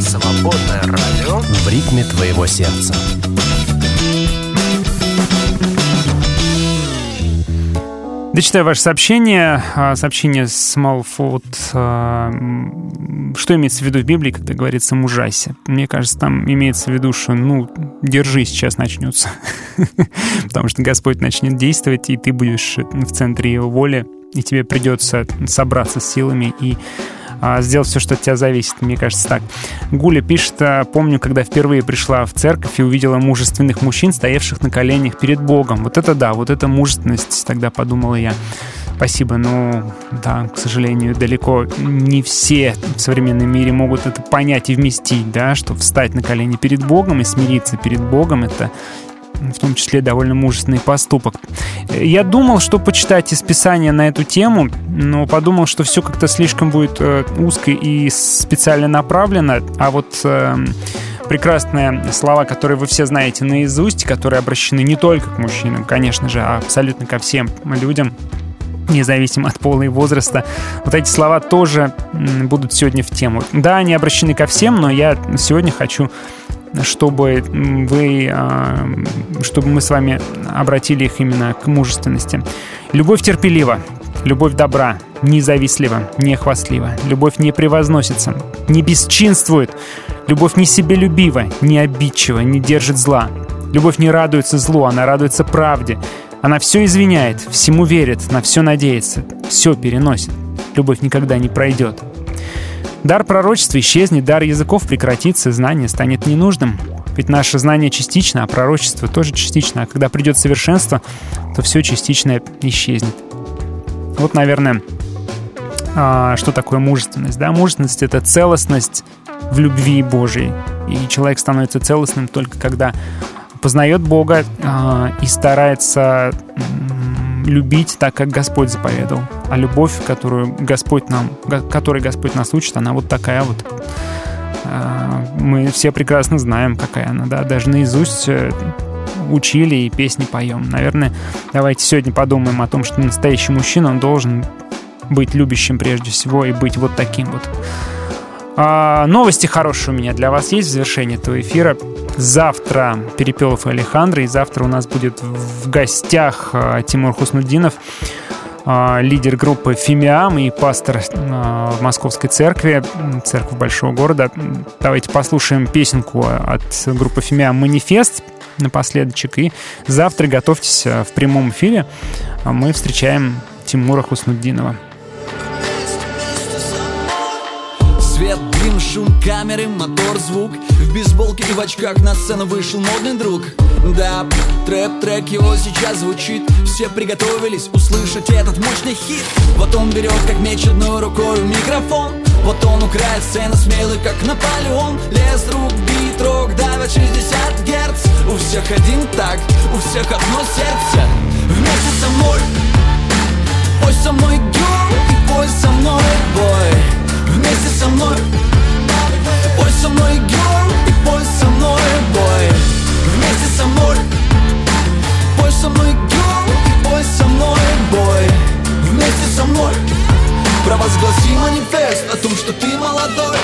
«Свободное радио» в ритме твоего сердца. Дочитаю ваше сообщение. А, Сообщение Smallfoot. а, Что имеется в виду в Библии, когда говорится «мужайся»? Мне кажется, там имеется в виду, что, ну, держи, сейчас начнется. Потому что Господь начнет действовать, и ты будешь в центре Его воли, и тебе придется собраться с силами и сделать все, что от тебя зависит. Мне кажется, так. Гуля пишет, а, помню, когда впервые пришла в церковь и увидела мужественных мужчин, стоявших на коленях перед Богом. Вот это да, вот это мужественность, тогда подумала я. Спасибо, но да, к сожалению, далеко не все в современном мире могут это понять и вместить, да, что встать на колени перед Богом и смириться перед Богом — это в том числе довольно мужественный поступок. Я думал, что почитать из Писания на эту тему, но подумал, что все как-то слишком будет э, узко и специально направлено, а вот э, прекрасные слова, которые вы все знаете наизусть, которые обращены не только к мужчинам, конечно же, а абсолютно ко всем людям, независимо от пола и возраста. Вот эти слова тоже будут сегодня в тему. Да, они обращены ко всем, но я сегодня хочу чтобы вы, а, чтобы мы с вами обратили их именно к мужественности. Любовь терпелива, любовь добра, независтлива, не хвастлива, любовь не превозносится, не бесчинствует, любовь не себелюбива, не обидчива, не держит зла. Любовь не радуется злу, она радуется правде. Она все извиняет, всему верит, на все надеется, все переносит. Любовь никогда не пройдет. Дар пророчества исчезнет, дар языков прекратится, знание станет ненужным. Ведь наше знание частично, а пророчество тоже частично. А когда придет совершенство, то все частичное исчезнет. Вот, наверное, а, что такое мужественность. Да? Мужественность — это целостность в любви Божией. И человек становится целостным только когда познает Бога э, и старается любить так, как Господь заповедал. А любовь, которую Господь нам, которой Господь нас учит, она вот такая вот. Э, мы все прекрасно знаем, какая она, да, даже наизусть э, учили и песни поем. Наверное, давайте сегодня подумаем о том, что настоящий мужчина, он должен быть любящим прежде всего и быть вот таким вот. А, новости хорошие у меня для вас есть в завершении этого эфира. Завтра Перепелов и Алехандро, и завтра у нас будет в гостях а, Тимур Хуснуддинов, а, лидер группы Фимиам и пастор в Московской церкви, церковь большого города. Давайте послушаем песенку от группы Фимиам «Манифест» напоследочек. И завтра готовьтесь в прямом эфире. Мы встречаем Тимура Хуснуддинова. Шум камеры, мотор, звук. В бейсболке и в очках на сцену вышел модный друг. Да, трэп-трек его сейчас звучит. Все приготовились услышать этот мощный хит. Вот он берет как меч одной рукой микрофон. Вот он украет сцену смелый, как Наполеон. Лес, рук, бит, рок, давят 60 герц. У всех один так, у всех одно сердце. Вместе со мной Пой со мной, girl, и пой со мной, boy Вместе со мной Пой со мной, girl, и пой со мной, boy. Вместе со мной. Пой со мной, girl, и пой со мной, boy. Вместе со мной. Провозгласи манифест о том, что ты молодой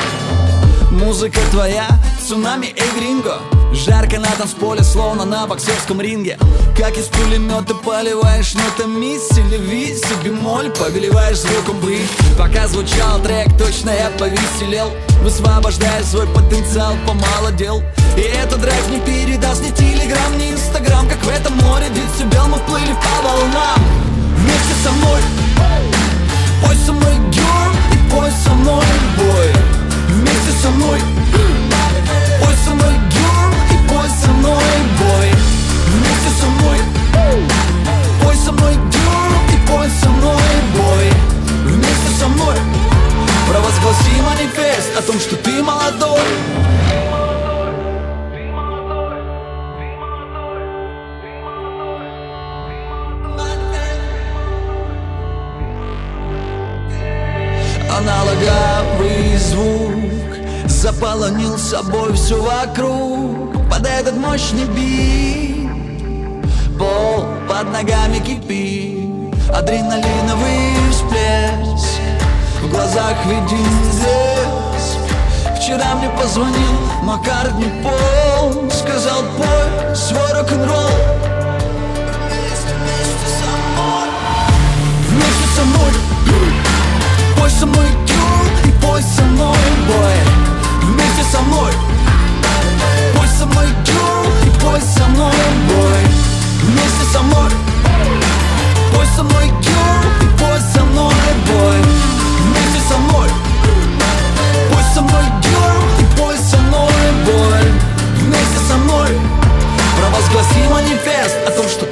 Музыка твоя, цунами и гринго. Жарко на танцполе, словно на боксерском ринге. Как из пулемета поливаешь нотами Селеви, си бемоль, повелеваешь звуком быть Пока звучал трек, точно я повеселел. Высвобождая свой потенциал, помолодел. И этот драйв не передаст ни телеграм, ни инстаграм Как в этом море децибел мы плыли по волнам. Вместе со мной. Пой со мной, girl, и пой со мной, boy Вместе со мной. Пой со мной, girl, и пой со мной, boy Вместе со мной. Пой со мной, girl, и пой со мной, boy Вместе со мной. Провозгласи манифест о том, что ты молодой. Аналоговый звук Заполонил собой все вокруг Под этот мощный бит. Пол под ногами кипит Адреналиновый всплеск. В глазах виден здесь Вчера мне позвонил Маккартни Пол Сказал, пой свой рок-н-ролл Вместе со мной. Пой со мной, girl, и пой со мной, boy Вместе со мной. Пой со мной, girl, и пой со мной, boy Вместе со мной. Пой со мной, girl, и пой со мной, boy Вместе со мной. Пой со мной, girl, и пой со мной, boy Вместе со мной. Провозгласи манифест о том, что